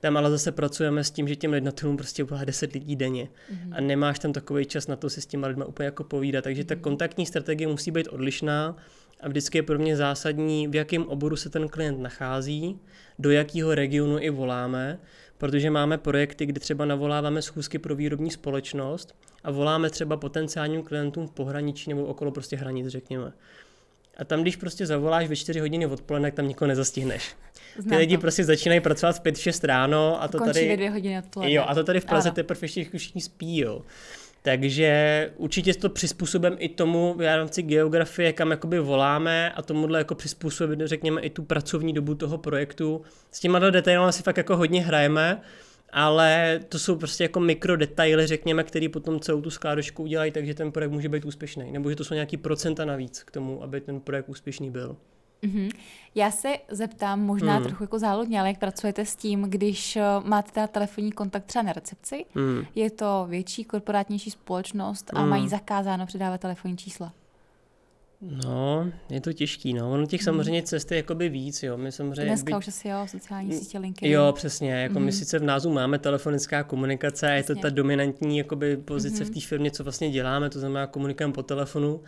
Tam ale zase pracujeme s tím, že těm jednatelům prostě bude 10 lidí denně mm-hmm. a nemáš tam takový čas na to si s těma lidmi úplně jako povídat. Takže ta mhm. kontaktní strategie musí být odlišná a vždycky je pro mě zásadní, v jakém oboru se ten klient nachází, do jakého regionu i voláme, protože máme projekty, kdy třeba navoláváme schůzky pro výrobní společnost a voláme třeba potenciálním klientům v pohraničí nebo okolo prostě hranic, řekněme. A tam, když prostě zavoláš ve 4 hodiny odpoledne, tak tam nikoho nezastihneš. Znám Ty lidi to. prostě začínají pracovat v 5-6 ráno a to Končí tady... ve dvě hodiny odpoledne. Jo, a to tady v Praze teprve ještě všichni spí, jo. Takže určitě to přizpůsobem i tomu v rámci geografie, kam jakoby voláme a tomuhle jako přizpůsobit, řekněme, i tu pracovní dobu toho projektu. S těma detaily si fakt jako hodně hrajeme, ale to jsou prostě jako mikrodetaily, řekněme, které potom celou tu skládočku udělají, takže ten projekt může být úspěšný. Nebo že to jsou nějaký procenta navíc k tomu, aby ten projekt úspěšný byl. Mm-hmm. Já se zeptám možná mm. trochu jako záludně, ale jak pracujete s tím, když eh, máte teda telefonní kontakt třeba na recepci, mm. je to větší korporátnější společnost a mm. mají zakázáno předávat telefonní čísla? No, je to těžký, no. Ono těch mm. samozřejmě cest je jakoby víc, jo. My samozřejmě... Dneska by... už asi jo, sociální sítě, linky. Jo, přesně. Jako mm. my sice v názvu máme telefonická komunikace a je to ta dominantní jakoby pozice mm. v té firmě, co vlastně děláme, to znamená komunikujeme po telefonu,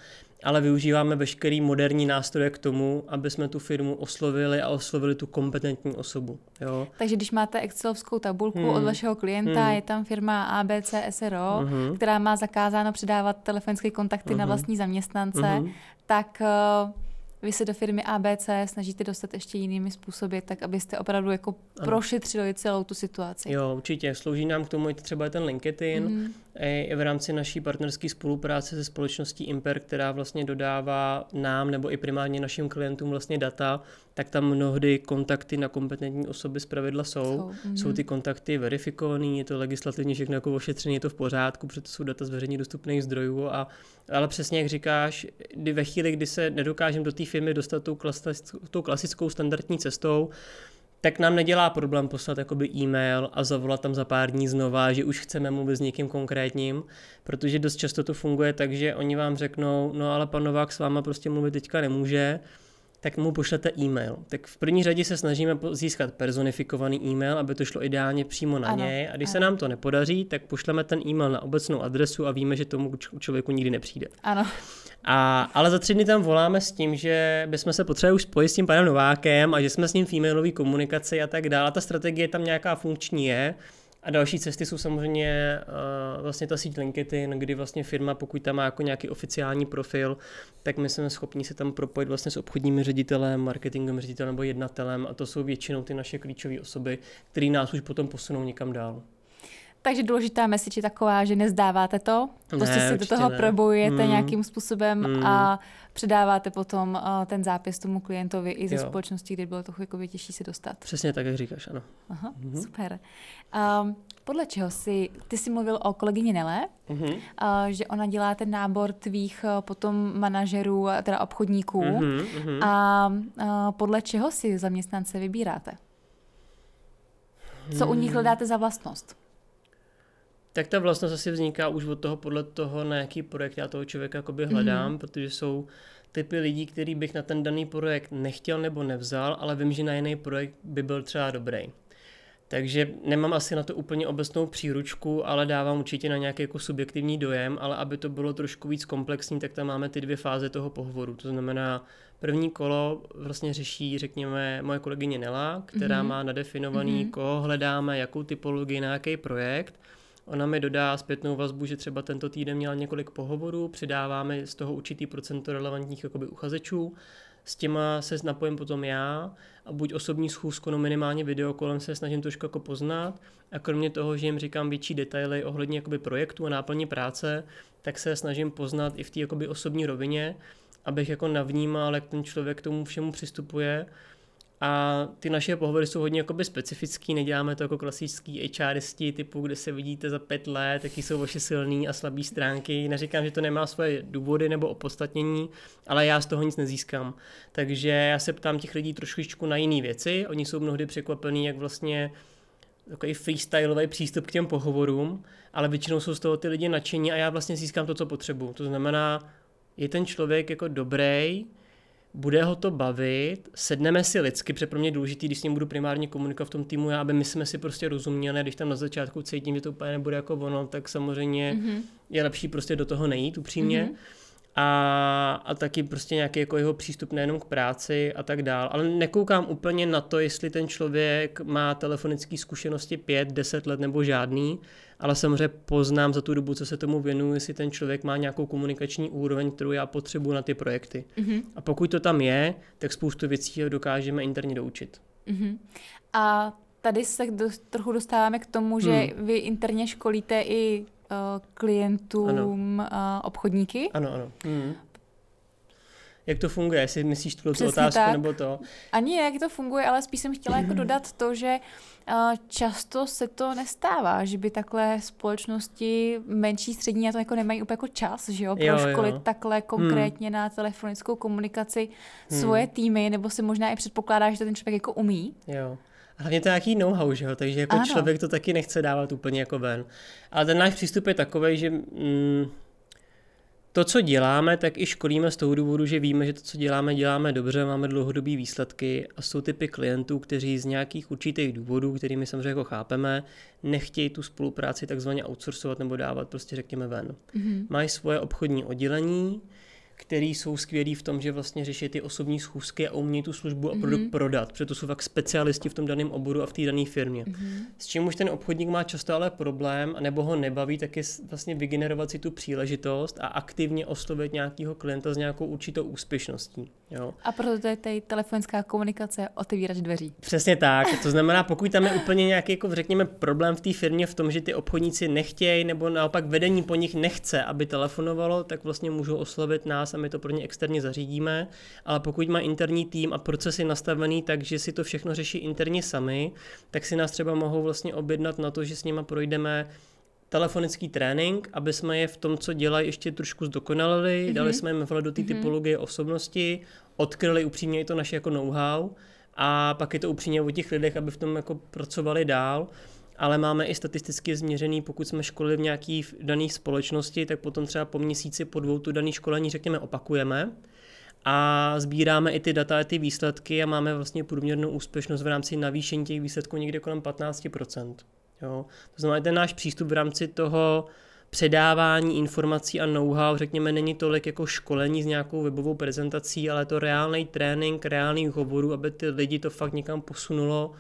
ale využíváme veškerý moderní nástroje k tomu, aby jsme tu firmu oslovili a oslovili tu kompetentní osobu. Jo? Takže když máte Excelovskou tabulku hmm. od vašeho klienta, hmm. je tam firma ABC SRO, hmm. která má zakázáno předávat telefonické kontakty hmm. na vlastní zaměstnance, hmm. tak uh, vy se do firmy ABC snažíte dostat ještě jinými způsoby, tak abyste opravdu jako ano. prošetřili celou tu situaci. Jo, určitě. Slouží nám k tomu i třeba ten LinkedIn, mm. i v rámci naší partnerské spolupráce se společností Imper, která vlastně dodává nám nebo i primárně našim klientům vlastně data, tak tam mnohdy kontakty na kompetentní osoby z pravidla jsou. Jsou, mm. jsou ty kontakty verifikované, je to legislativně všechno jako ošetřené, je to v pořádku, protože jsou data z veřejně dostupných zdrojů, a, ale přesně jak říkáš, kdy ve chvíli, kdy se nedokážeme do té firmy dostat tou, klasickou, tou klasickou standardní cestou, tak nám nedělá problém poslat jakoby e-mail a zavolat tam za pár dní znova, že už chceme mluvit s někým konkrétním, protože dost často to funguje tak, že oni vám řeknou, no ale pan Novák s váma prostě mluvit teďka nemůže, tak mu pošlete e-mail. Tak v první řadě se snažíme získat personifikovaný e-mail, aby to šlo ideálně přímo na ano, něj. A když ano. se nám to nepodaří, tak pošleme ten e-mail na obecnou adresu a víme, že tomu člověku nikdy nepřijde. Ano. A, ale za tři dny tam voláme s tím, že bychom se potřebovali už spojit s tím panem Novákem a že jsme s ním v e-mailové komunikaci a tak dále. Ta strategie tam nějaká funkční je. A další cesty jsou samozřejmě uh, vlastně ta síť LinkedIn, kdy vlastně firma, pokud tam má jako nějaký oficiální profil, tak my jsme schopni se tam propojit vlastně s obchodním ředitelem, marketingovým ředitelem nebo jednatelem a to jsou většinou ty naše klíčové osoby, které nás už potom posunou někam dál. Takže důležitá message je taková, že nezdáváte to, prostě ne, se do toho ne. probojujete mm. nějakým způsobem mm. a předáváte potom uh, ten zápis tomu klientovi i ze jo. společnosti, kde bylo trochu jako těžší se dostat. Přesně tak, jak říkáš, ano. Aha, mm-hmm. super. Um, podle čeho si, ty jsi mluvil o kolegyni Nele, mm-hmm. uh, že ona dělá ten nábor tvých uh, potom manažerů, teda obchodníků mm-hmm. a uh, podle čeho si zaměstnance vybíráte? Co u nich hledáte za vlastnost? Tak ta vlastnost asi vzniká už od toho, podle toho, na jaký projekt já toho člověka jakoby hledám, mm-hmm. protože jsou typy lidí, který bych na ten daný projekt nechtěl nebo nevzal, ale vím, že na jiný projekt by byl třeba dobrý. Takže nemám asi na to úplně obecnou příručku, ale dávám určitě na nějaký jako subjektivní dojem, ale aby to bylo trošku víc komplexní, tak tam máme ty dvě fáze toho pohovoru. To znamená, první kolo vlastně řeší, řekněme, moje kolegyně Nela, která mm-hmm. má nadefinovaný, mm-hmm. koho hledáme, jakou typologii, na jaký projekt – Ona mi dodá zpětnou vazbu, že třeba tento týden měla několik pohovorů, přidáváme z toho určitý procento relevantních jakoby, uchazečů, s těma se napojím potom já a buď osobní schůzku, no minimálně videokolem se snažím trošku jako poznat. A kromě toho, že jim říkám větší detaily ohledně jakoby projektu a náplně práce, tak se snažím poznat i v té osobní rovině, abych jako navnímal, jak ten člověk k tomu všemu přistupuje a ty naše pohovory jsou hodně jakoby specifický, neděláme to jako klasický HRisti typu, kde se vidíte za pět let, jaký jsou vaše silné a slabé stránky. Neříkám, že to nemá svoje důvody nebo opodstatnění, ale já z toho nic nezískám. Takže já se ptám těch lidí trošičku na jiné věci. Oni jsou mnohdy překvapení, jak vlastně takový freestyleový přístup k těm pohovorům, ale většinou jsou z toho ty lidi nadšení a já vlastně získám to, co potřebuju. To znamená, je ten člověk jako dobrý, bude ho to bavit, sedneme si lidsky, protože pro mě je důležité, když s ním budu primárně komunikovat v tom týmu, já, aby my jsme si prostě rozuměli, když tam na začátku cítím, že to úplně nebude jako ono, tak samozřejmě mm-hmm. je lepší prostě do toho nejít upřímně. Mm-hmm. A, a taky prostě nějaký jako jeho přístup nejenom k práci a tak dál. Ale nekoukám úplně na to, jestli ten člověk má telefonické zkušenosti 5, 10 let nebo žádný, ale samozřejmě poznám za tu dobu, co se tomu věnuju, jestli ten člověk má nějakou komunikační úroveň, kterou já potřebuji na ty projekty. Mm-hmm. A pokud to tam je, tak spoustu věcí dokážeme interně doučit. Mm-hmm. A tady se do, trochu dostáváme k tomu, že hmm. vy interně školíte i uh, klientům uh, obchodníky. Ano, ano. Hmm. Jak to funguje, jestli myslíš tu otázku tak. nebo to. Ani jak to funguje, ale spíš jsem chtěla jako dodat to, že uh, často se to nestává, že by takhle společnosti menší, střední na to jako nemají úplně jako čas, že jo, proškolit jo. takhle hmm. konkrétně hmm. na telefonickou komunikaci hmm. svoje týmy, nebo se možná i předpokládá, že to ten člověk jako umí. Jo. Hlavně to je nějaký know-how, že jo? takže jako ano. člověk to taky nechce dávat úplně jako ven. Ale ten náš přístup je takový, že mm, to, co děláme, tak i školíme z toho důvodu, že víme, že to, co děláme, děláme dobře, máme dlouhodobé výsledky a jsou typy klientů, kteří z nějakých určitých důvodů, kterými samozřejmě jako chápeme, nechtějí tu spolupráci takzvaně outsourcovat nebo dávat prostě řekněme ven. Mm-hmm. Mají svoje obchodní oddělení, který jsou skvělí v tom, že vlastně řeší ty osobní schůzky a umí tu službu a produkt mm-hmm. prodat, protože to jsou fakt specialisti v tom daném oboru a v té dané firmě. Mm-hmm. S čím už ten obchodník má často ale problém, nebo ho nebaví, tak je vlastně vygenerovat si tu příležitost a aktivně oslovit nějakého klienta s nějakou určitou úspěšností. Jo. A proto to je tady telefonická komunikace, otevírač dveří. Přesně tak. To znamená, pokud tam je úplně nějaký, jako řekněme, problém v té firmě v tom, že ty obchodníci nechtějí, nebo naopak vedení po nich nechce, aby telefonovalo, tak vlastně můžou oslovit nás a my to pro ně externě zařídíme. Ale pokud má interní tým a procesy nastavený tak, že si to všechno řeší interně sami, tak si nás třeba mohou vlastně objednat na to, že s nima projdeme telefonický trénink, aby jsme je v tom, co dělají, ještě trošku zdokonalili, mm-hmm. dali jsme jim vhled do té mm-hmm. typologie osobnosti, odkryli upřímně i to naše jako know-how a pak je to upřímně o těch lidech, aby v tom jako pracovali dál ale máme i statisticky změřený, pokud jsme školili v nějaký dané společnosti, tak potom třeba po měsíci, po dvou tu daný školení, řekněme, opakujeme a sbíráme i ty data, ty výsledky a máme vlastně průměrnou úspěšnost v rámci navýšení těch výsledků někde kolem 15%. Jo? To znamená, ten náš přístup v rámci toho předávání informací a know-how, řekněme, není tolik jako školení s nějakou webovou prezentací, ale to reálný trénink, reálný hovorů, aby ty lidi to fakt někam posunulo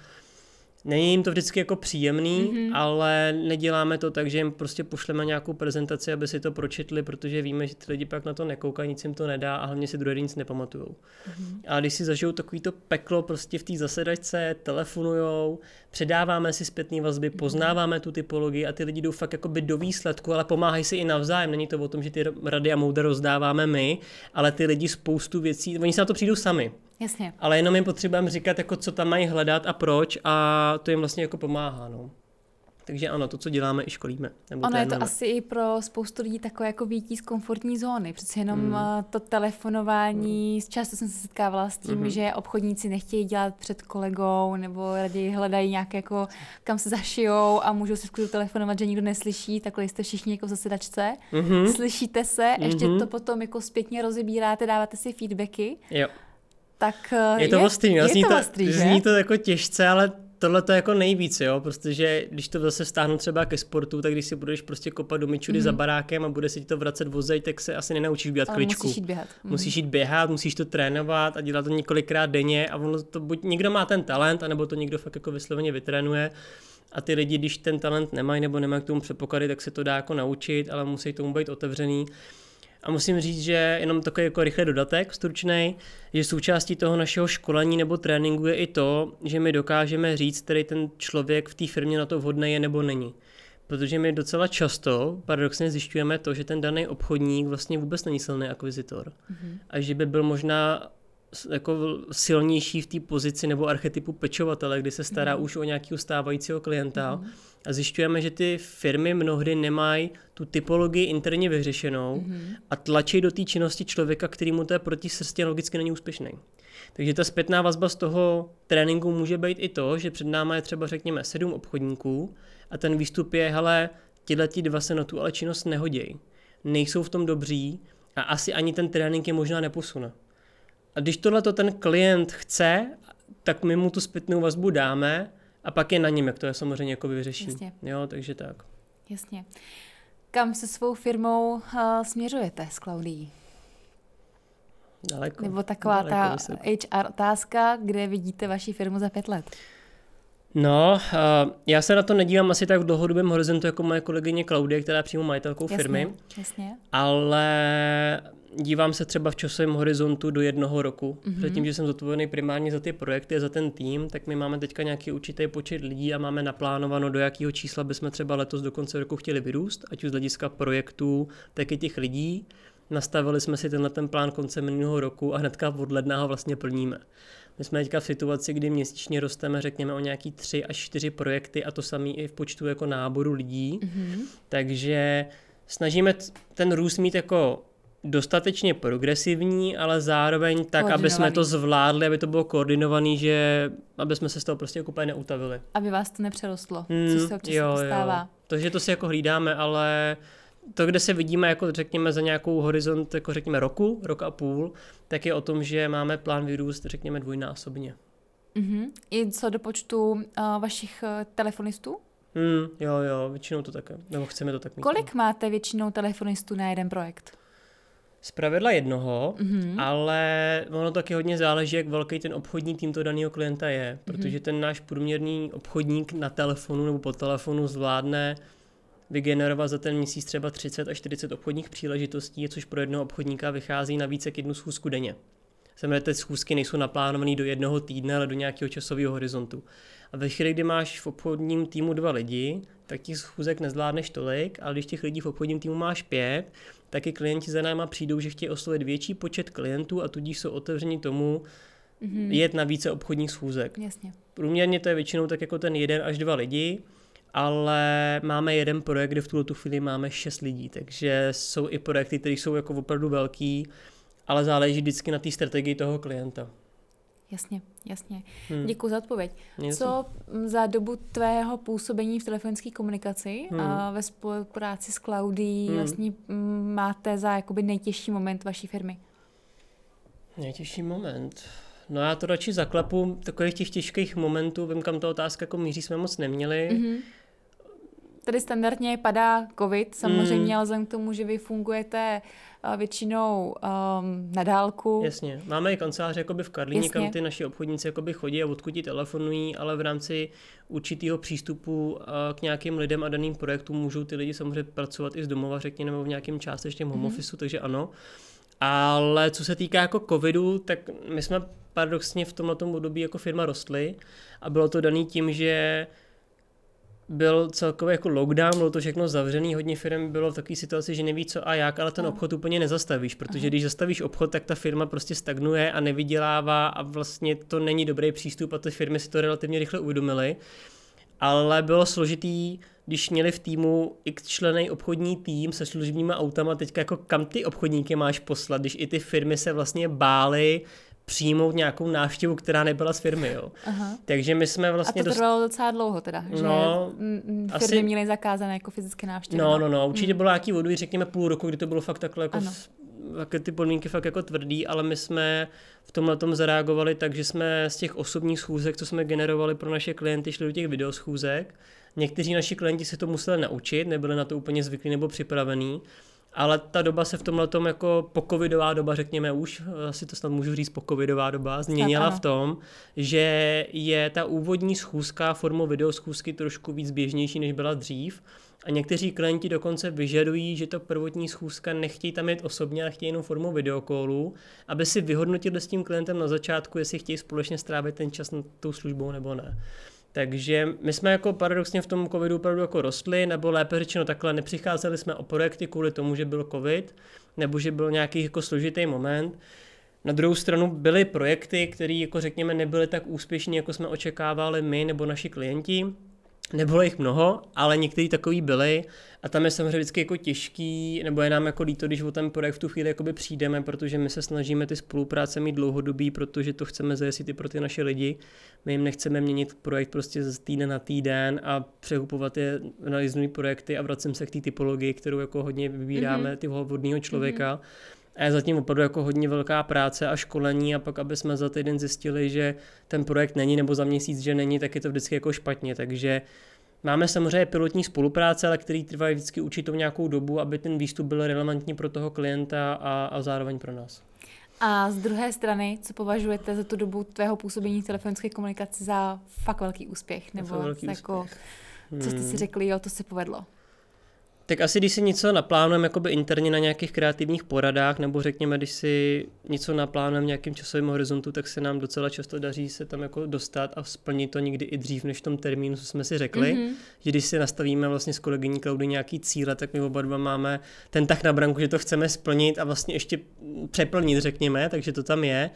Není jim to vždycky jako příjemný, mm-hmm. ale neděláme to tak, že jim prostě pošleme nějakou prezentaci, aby si to pročetli, protože víme, že ty lidi pak na to nekoukají, nic jim to nedá a hlavně si druhý nic nepamatujou. Mm-hmm. A když si zažijou takovýto peklo prostě v té zasedačce, telefonujou, předáváme si zpětné vazby, mm-hmm. poznáváme tu typologii a ty lidi jdou fakt jakoby do výsledku, ale pomáhají si i navzájem. Není to o tom, že ty rady a moudra rozdáváme my, ale ty lidi spoustu věcí, oni se na to přijdou sami. Jasně. Ale jenom jim potřebujeme říkat, jako co tam mají hledat a proč a to jim vlastně jako pomáhá. No. Takže ano, to, co děláme, i školíme. Nebo ono je to asi i pro spoustu lidí takové jako výtí z komfortní zóny. Přece jenom. Eh, to telefonování, hmm. často jsem se setkávala s tím, hmm. že obchodníci nechtějí dělat před kolegou nebo raději hledají nějaké jako, kam se zašijou a můžou si skvěle telefonovat, že nikdo neslyší, takhle jste všichni jako v zasedačce. Hmm. Slyšíte se, ještě hmm. to potom jako zpětně rozebíráte, dáváte si feedbacky. Jo tak je to je, ostrý, no. zní to, ostrý, zní to jako těžce, ale tohle to je jako nejvíc, jo, protože když to zase stáhnu třeba ke sportu, tak když si budeš prostě kopat do myčudy mm. za barákem a bude se ti to vracet vozej, tak se asi nenaučíš běhat Ale kličku. musíš jít běhat. Mm. Musíš jít běhat, musíš to trénovat a dělat to několikrát denně a ono to buď někdo má ten talent, anebo to někdo fakt jako vysloveně vytrénuje. A ty lidi, když ten talent nemají nebo nemají k tomu předpoklady, tak se to dá jako naučit, ale musí tomu být otevřený. A musím říct, že jenom takový jako rychlý dodatek, stručný, že součástí toho našeho školení nebo tréninku je i to, že my dokážeme říct, který ten člověk v té firmě na to vhodný je nebo není. Protože my docela často paradoxně zjišťujeme to, že ten daný obchodník vlastně vůbec není silný akvizitor. Mm-hmm. A že by byl možná jako silnější v té pozici nebo archetypu pečovatele, kdy se stará mm. už o nějakého stávajícího klienta mm. A zjišťujeme, že ty firmy mnohdy nemají tu typologii interně vyřešenou mm. a tlačí do té činnosti člověka, který mu to je proti srsti a logicky není úspěšný. Takže ta zpětná vazba z toho tréninku může být i to, že před náma je třeba řekněme sedm obchodníků a ten výstup je, hele, tyhle dva se na tu ale činnost nehodějí. Nejsou v tom dobří a asi ani ten trénink je možná neposune. A když tohle to ten klient chce, tak my mu tu zpětnou vazbu dáme a pak je na něm, jak to je samozřejmě jako vyřeší. Jasně. Jo, takže tak. Jasně. Kam se svou firmou uh, směřujete s Klaudií? Daleko. Nebo taková daleko ta vysoko. HR otázka, kde vidíte vaši firmu za pět let? No, já se na to nedívám asi tak v dlouhodobém horizontu jako moje kolegyně Klaudie, která je přímo majitelkou jasně, firmy. Jasně. Ale dívám se třeba v časovém horizontu do jednoho roku. Mm-hmm. Předtím, že jsem zodpovědný primárně za ty projekty a za ten tým, tak my máme teďka nějaký určitý počet lidí a máme naplánováno, do jakého čísla bychom třeba letos do konce roku chtěli vyrůst, ať už z hlediska projektů, tak i těch lidí. nastavili jsme si tenhle ten plán koncem minulého roku a hnedka od ledna ho vlastně plníme. My jsme teďka v situaci, kdy měsíčně rosteme, řekněme, o nějaký tři až čtyři projekty a to samé i v počtu jako náboru lidí. Mm-hmm. Takže snažíme ten růst mít jako dostatečně progresivní, ale zároveň tak, aby jsme to zvládli, aby to bylo koordinovaný, že aby jsme se z toho prostě jako úplně neutavili. Aby vás to nepřerostlo, hmm, co se občas jo, stává. Jo. Takže to si jako hlídáme, ale to, kde se vidíme, jako řekněme, za nějakou horizont, jako řekněme roku, rok a půl, tak je o tom, že máme plán vyrůst, řekněme, dvojnásobně. Uh-huh. I co do počtu uh, vašich uh, telefonistů? Hmm, jo, jo, většinou to také, nebo chceme to tak mít. Kolik no. máte většinou telefonistů na jeden projekt? Z pravidla jednoho, mm-hmm. ale ono taky hodně záleží, jak velký ten obchodní tým to daného klienta je, protože mm-hmm. ten náš průměrný obchodník na telefonu nebo po telefonu zvládne vygenerovat za ten měsíc třeba 30 až 40 obchodních příležitostí, což pro jednoho obchodníka vychází na více jak jednu schůzku denně. Znamená, ty schůzky nejsou naplánované do jednoho týdne, ale do nějakého časového horizontu. A ve chvíli, kdy máš v obchodním týmu dva lidi, tak těch schůzek nezvládneš tolik, ale když těch lidí v obchodním týmu máš pět, tak i klienti za náma přijdou, že chtějí oslovit větší počet klientů a tudíž jsou otevření tomu mm-hmm. jet na více obchodních schůzek. Jasně. Průměrně to je většinou tak jako ten jeden až dva lidi, ale máme jeden projekt, kde v tuto tu chvíli máme šest lidí, takže jsou i projekty, které jsou jako opravdu velký, ale záleží vždycky na té strategii toho klienta. Jasně, jasně. Hmm. Děkuji za odpověď. Něco. Co za dobu tvého působení v telefonické komunikaci hmm. a ve spolupráci s Claudí hmm. vlastně máte za jakoby nejtěžší moment vaší firmy? Nejtěžší moment? No já to radši zaklepu, takových těch těžkých momentů, vím, kam ta otázka jako míří, jsme moc neměli. Mm-hmm. Tady standardně padá covid, samozřejmě, mm. ale vzhledem k tomu, že vy fungujete uh, většinou um, na dálku. Jasně, máme i kanceláře jakoby v Karlíně, kam ty naši obchodníci jakoby chodí a odkud telefonují, ale v rámci určitého přístupu uh, k nějakým lidem a daným projektům můžou ty lidi samozřejmě pracovat i z domova, řekněme, nebo v nějakém částečném home mm. office, takže ano. Ale co se týká jako covidu, tak my jsme paradoxně v tomto období jako firma rostly a bylo to daný tím, že byl celkově jako lockdown, bylo to všechno zavřený, hodně firm bylo v takové situaci, že neví co a jak, ale ten obchod úplně nezastavíš, protože když zastavíš obchod, tak ta firma prostě stagnuje a nevydělává a vlastně to není dobrý přístup a ty firmy si to relativně rychle uvědomily. Ale bylo složitý, když měli v týmu x členej obchodní tým se služebníma autama, teďka jako kam ty obchodníky máš poslat, když i ty firmy se vlastně bály přijmout nějakou návštěvu, která nebyla z firmy. Jo. Aha. Takže my jsme vlastně... A to trvalo dost... docela dlouho teda, že no, firmy asi... měly zakázané jako fyzické návštěvy. No, no, no, určitě mm. bylo nějaký vodu, řekněme půl roku, kdy to bylo fakt takhle jako také ty podmínky fakt jako tvrdý, ale my jsme v tomhle tom zareagovali tak, že jsme z těch osobních schůzek, co jsme generovali pro naše klienty, šli do těch videoschůzek. Někteří naši klienti se to museli naučit, nebyli na to úplně zvyklí nebo připravení ale ta doba se v tomhle tom jako pokovidová doba, řekněme už, asi to snad můžu říct pokovidová doba, změnila v tom, že je ta úvodní schůzka formou videoschůzky trošku víc běžnější, než byla dřív. A někteří klienti dokonce vyžadují, že to prvotní schůzka nechtějí tam jít osobně, ale chtějí jenom formou videokolu, aby si vyhodnotili s tím klientem na začátku, jestli chtějí společně strávit ten čas na tou službou nebo ne. Takže my jsme jako paradoxně v tom covidu opravdu jako rostli, nebo lépe řečeno takhle, nepřicházeli jsme o projekty kvůli tomu, že byl covid, nebo že byl nějaký jako složitý moment. Na druhou stranu byly projekty, které jako řekněme nebyly tak úspěšní, jako jsme očekávali my nebo naši klienti, Nebylo jich mnoho, ale někteří takový byli a tam je samozřejmě vždycky jako těžký, nebo je nám jako líto, když o ten projekt v tu chvíli jakoby přijdeme, protože my se snažíme ty spolupráce mít dlouhodobý, protože to chceme zajistit i pro ty naše lidi. My jim nechceme měnit projekt prostě z týden na týden a přehupovat je na projekty a vracím se k té typologii, kterou jako hodně vybíráme, mm-hmm. ty vhodného člověka. Mm-hmm a je zatím opravdu jako hodně velká práce a školení a pak, aby jsme za týden zjistili, že ten projekt není nebo za měsíc, že není, tak je to vždycky jako špatně. Takže máme samozřejmě pilotní spolupráce, ale který trvají vždycky určitou nějakou dobu, aby ten výstup byl relevantní pro toho klienta a, a zároveň pro nás. A z druhé strany, co považujete za tu dobu tvého působení v telefonické komunikaci za fakt velký úspěch? Nebo velký jako, úspěch. co jste si hmm. řekli, jo, to se povedlo? Tak asi, když si něco naplánujeme jakoby interně na nějakých kreativních poradách, nebo řekněme, když si něco naplánujeme v nějakým časovém horizontu, tak se nám docela často daří se tam jako dostat a splnit to někdy i dřív než v tom termínu, co jsme si řekli. Mm-hmm. Že když si nastavíme vlastně s kolegyní Klaudy nějaký cíle, tak my oba dva máme ten tak na branku, že to chceme splnit a vlastně ještě přeplnit, řekněme, takže to tam je.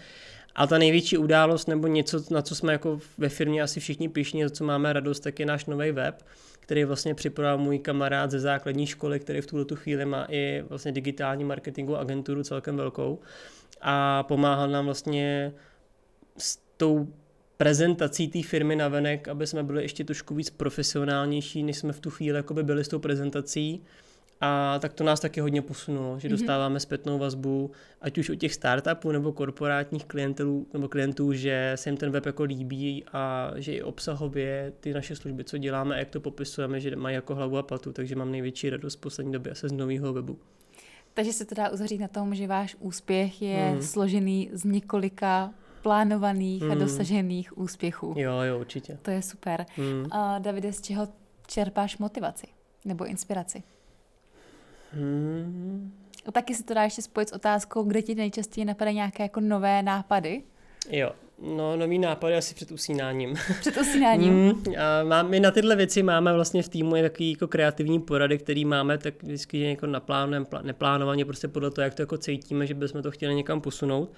A ta největší událost nebo něco, na co jsme jako ve firmě asi všichni pišní, co máme radost, tak je náš nový web, který vlastně připravil můj kamarád ze základní školy, který v tuto chvíli má i vlastně digitální marketingovou agenturu celkem velkou. A pomáhal nám vlastně s tou prezentací té firmy na venek, aby jsme byli ještě trošku víc profesionálnější, než jsme v tu chvíli byli s tou prezentací a tak to nás taky hodně posunulo, že mhm. dostáváme zpětnou vazbu, ať už od těch startupů nebo korporátních klientů, nebo klientů, že se jim ten web jako líbí a že i obsahově ty naše služby, co děláme a jak to popisujeme, že mají jako hlavu a patu, takže mám největší radost v poslední době se z nového webu. Takže se to dá uzavřít na tom, že váš úspěch je hmm. složený z několika plánovaných hmm. a dosažených úspěchů. Jo, jo, určitě. To je super. Hmm. A Davide, z čeho čerpáš motivaci nebo inspiraci? Hmm. A taky se to dá ještě spojit s otázkou, kde ti nejčastěji napadají nějaké jako nové nápady? Jo, No, nový nápady asi před usínáním. Před usínáním? Mm, a má, my na tyhle věci máme vlastně v týmu takový jako kreativní porady, který máme, tak vždycky jako naplánujeme, neplánovaně prostě podle toho, jak to jako cítíme, že bychom to chtěli někam posunout,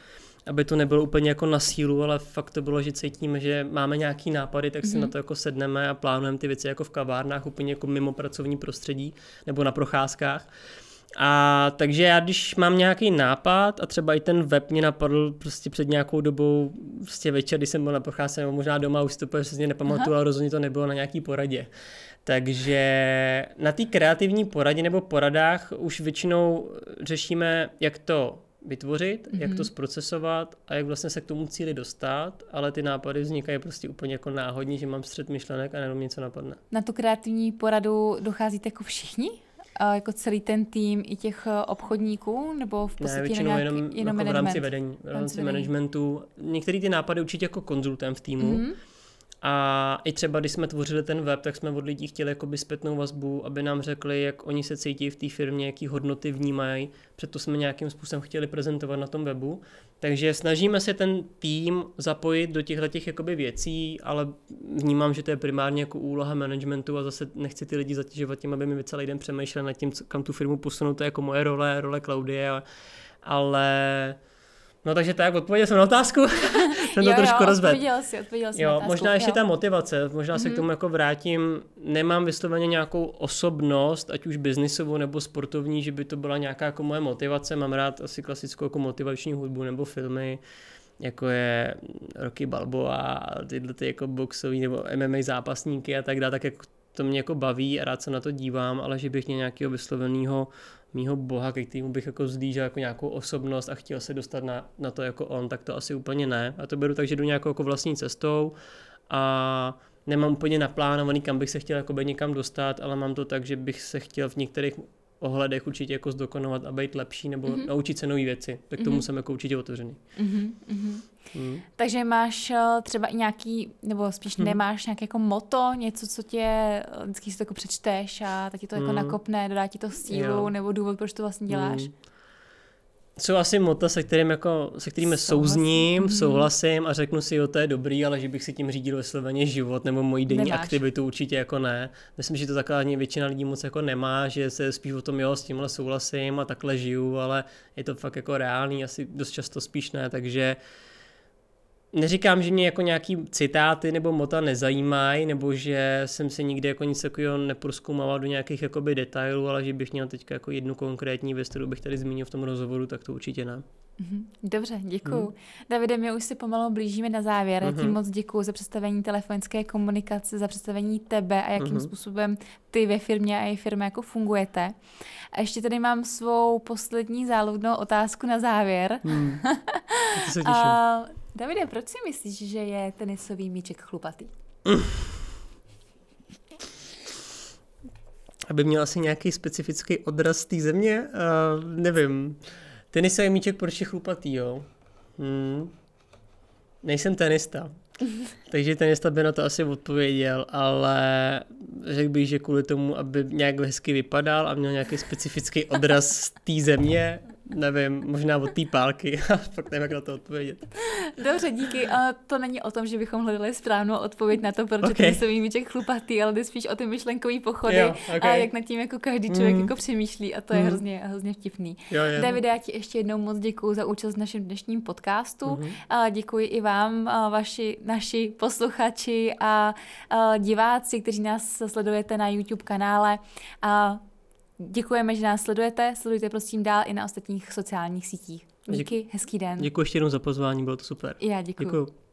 aby to nebylo úplně jako na sílu, ale fakt to bylo, že cítíme, že máme nějaký nápady, tak si mm-hmm. na to jako sedneme a plánujeme ty věci jako v kavárnách, úplně jako mimo pracovní prostředí nebo na procházkách. A takže já, když mám nějaký nápad a třeba i ten web mě napadl prostě před nějakou dobou, prostě večer, když jsem byl na procházce, nebo možná doma, už si to přesně nepamatuju, ale rozhodně to nebylo na nějaký poradě. Takže na té kreativní poradě nebo poradách už většinou řešíme, jak to vytvořit, mm-hmm. jak to mhm. zprocesovat a jak vlastně se k tomu cíli dostat, ale ty nápady vznikají prostě úplně jako náhodně, že mám střed myšlenek a jenom něco napadne. Na tu kreativní poradu docházíte jako všichni? jako celý ten tým i těch eh, obchodníků, nebo v podstatě ne, většinou nějaký, jenom, jenom jako v rámci vedení, v rámci managementu. Některé ty nápady určitě jako konzultem v týmu, mm-hmm. A i třeba, když jsme tvořili ten web, tak jsme od lidí chtěli jakoby zpětnou vazbu, aby nám řekli, jak oni se cítí v té firmě, jaký hodnoty vnímají. Proto jsme nějakým způsobem chtěli prezentovat na tom webu. Takže snažíme se ten tým zapojit do těchto těch jakoby věcí, ale vnímám, že to je primárně jako úloha managementu a zase nechci ty lidi zatěžovat tím, aby mi celý den přemýšleli nad tím, kam tu firmu posunout. To je jako moje role, role Claudie, ale No takže tak, odpověděl jsem na otázku. jsem to jo, trošku jo, rozvedl. Odpověděl si, odpověděl si jo, otázku, možná ještě jo. ta motivace, možná mm-hmm. se k mhm. tomu jako vrátím. Nemám vysloveně nějakou osobnost, ať už biznisovou nebo sportovní, že by to byla nějaká jako moje motivace. Mám rád asi klasickou jako motivační hudbu nebo filmy jako je Rocky Balboa a tyhle ty jako boxový nebo MMA zápasníky a tak dále, tak jako to mě jako baví a rád se na to dívám, ale že bych měl nějakého vysloveného mýho boha, ke kterému bych jako zlížel jako nějakou osobnost a chtěl se dostat na, na to jako on, tak to asi úplně ne. A to beru tak, že jdu nějakou jako vlastní cestou a nemám úplně naplánovaný, kam bych se chtěl jako někam dostat, ale mám to tak, že bych se chtěl v některých ohledech určitě jako zdokonovat a být lepší nebo mm-hmm. naučit se nové věci. Tak tomu mm-hmm. jsem jako určitě otevřený. Mm-hmm. Mm. Takže máš eh, třeba i nějaký, nebo spíš mm. nemáš nějaké jako moto, něco, co tě, eh, vždycky si to jako přečteš a taky to jako mm. nakopne, dodá ti to sílu, jo. nebo důvod, proč to vlastně děláš? Mm jsou asi mota, se, kterým jako, se kterými souzním, mm. souhlasím a řeknu si, jo, to je dobrý, ale že bych si tím řídil vysloveně život nebo moji denní Nemáš. aktivitu určitě jako ne. Myslím, že to taková většina lidí moc jako nemá, že se spíš o tom, jo, s tímhle souhlasím a takhle žiju, ale je to fakt jako reálný, asi dost často spíš ne, takže uh, neříkám, že mě jako nějaký citáty nebo mota nezajímají, nebo že jsem se nikdy jako nic takového neproskoumával do nějakých jakoby detailů, ale že bych měl teď jako jednu konkrétní věc, kterou bych tady zmínil v tom rozhovoru, tak to určitě ne. Mhm. Dobře, děkuju. Hmm. Davide, my už si pomalu blížíme na závěr. Hmm. Mhm. moc děkuji za představení telefonické komunikace, za představení tebe a jakým hmm. způsobem ty ve firmě a její firmě jako fungujete. A ještě tady mám svou poslední záludnou otázku na závěr. Hmm. To se těším. a Davide, proč si myslíš, že je tenisový míček chlupatý? Aby měl asi nějaký specifický odraz té země? Uh, nevím. Tenisový míček proč je chlupatý, jo? Hmm. Nejsem tenista. Takže ten Jesta by na to asi odpověděl, ale řekl bych, že kvůli tomu, aby nějak hezky vypadal a měl nějaký specifický odraz z té země, nevím, možná od té pálky, fakt nevím, jak na to odpovědět. Dobře, díky. A to není o tom, že bychom hledali správnou odpověď na to, proč okay. ten semíček chlupatý, ale jde spíš o ty myšlenkový pochody jo, okay. a jak nad tím jako každý člověk mm. jako přemýšlí a to je mm. hrozně, hrozně vtipný. Jo, Davide, já ti ještě jednou moc děkuji za účast v našem dnešním podcastu. Mm. A děkuji i vám, a vaši, naši posluchači a, a diváci, kteří nás sledujete na YouTube kanále. A Děkujeme, že nás sledujete. Sledujte prosím dál i na ostatních sociálních sítích. Díky, hezký den. Děkuji ještě jednou za pozvání, bylo to super. Já děkuji. děkuji.